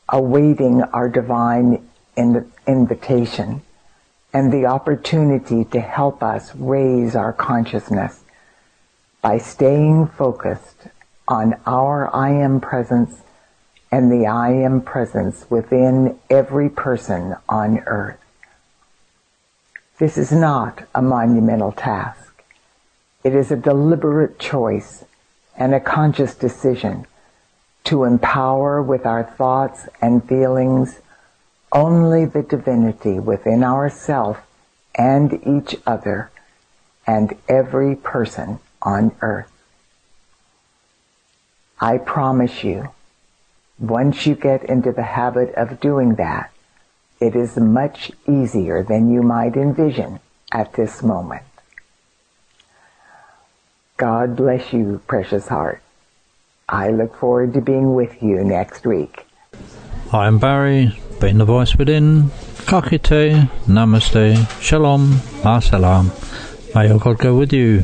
awaiting our divine in- invitation and the opportunity to help us raise our consciousness by staying focused on our I am presence and the I am presence within every person on earth. This is not a monumental task. It is a deliberate choice and a conscious decision to empower with our thoughts and feelings only the divinity within ourself and each other and every person on earth. I promise you, once you get into the habit of doing that, it is much easier than you might envision at this moment. God bless you, precious heart. I look forward to being with you next week. I am Barry, being the voice within. Kakite, Namaste, Shalom, Masalam. May your God go with you.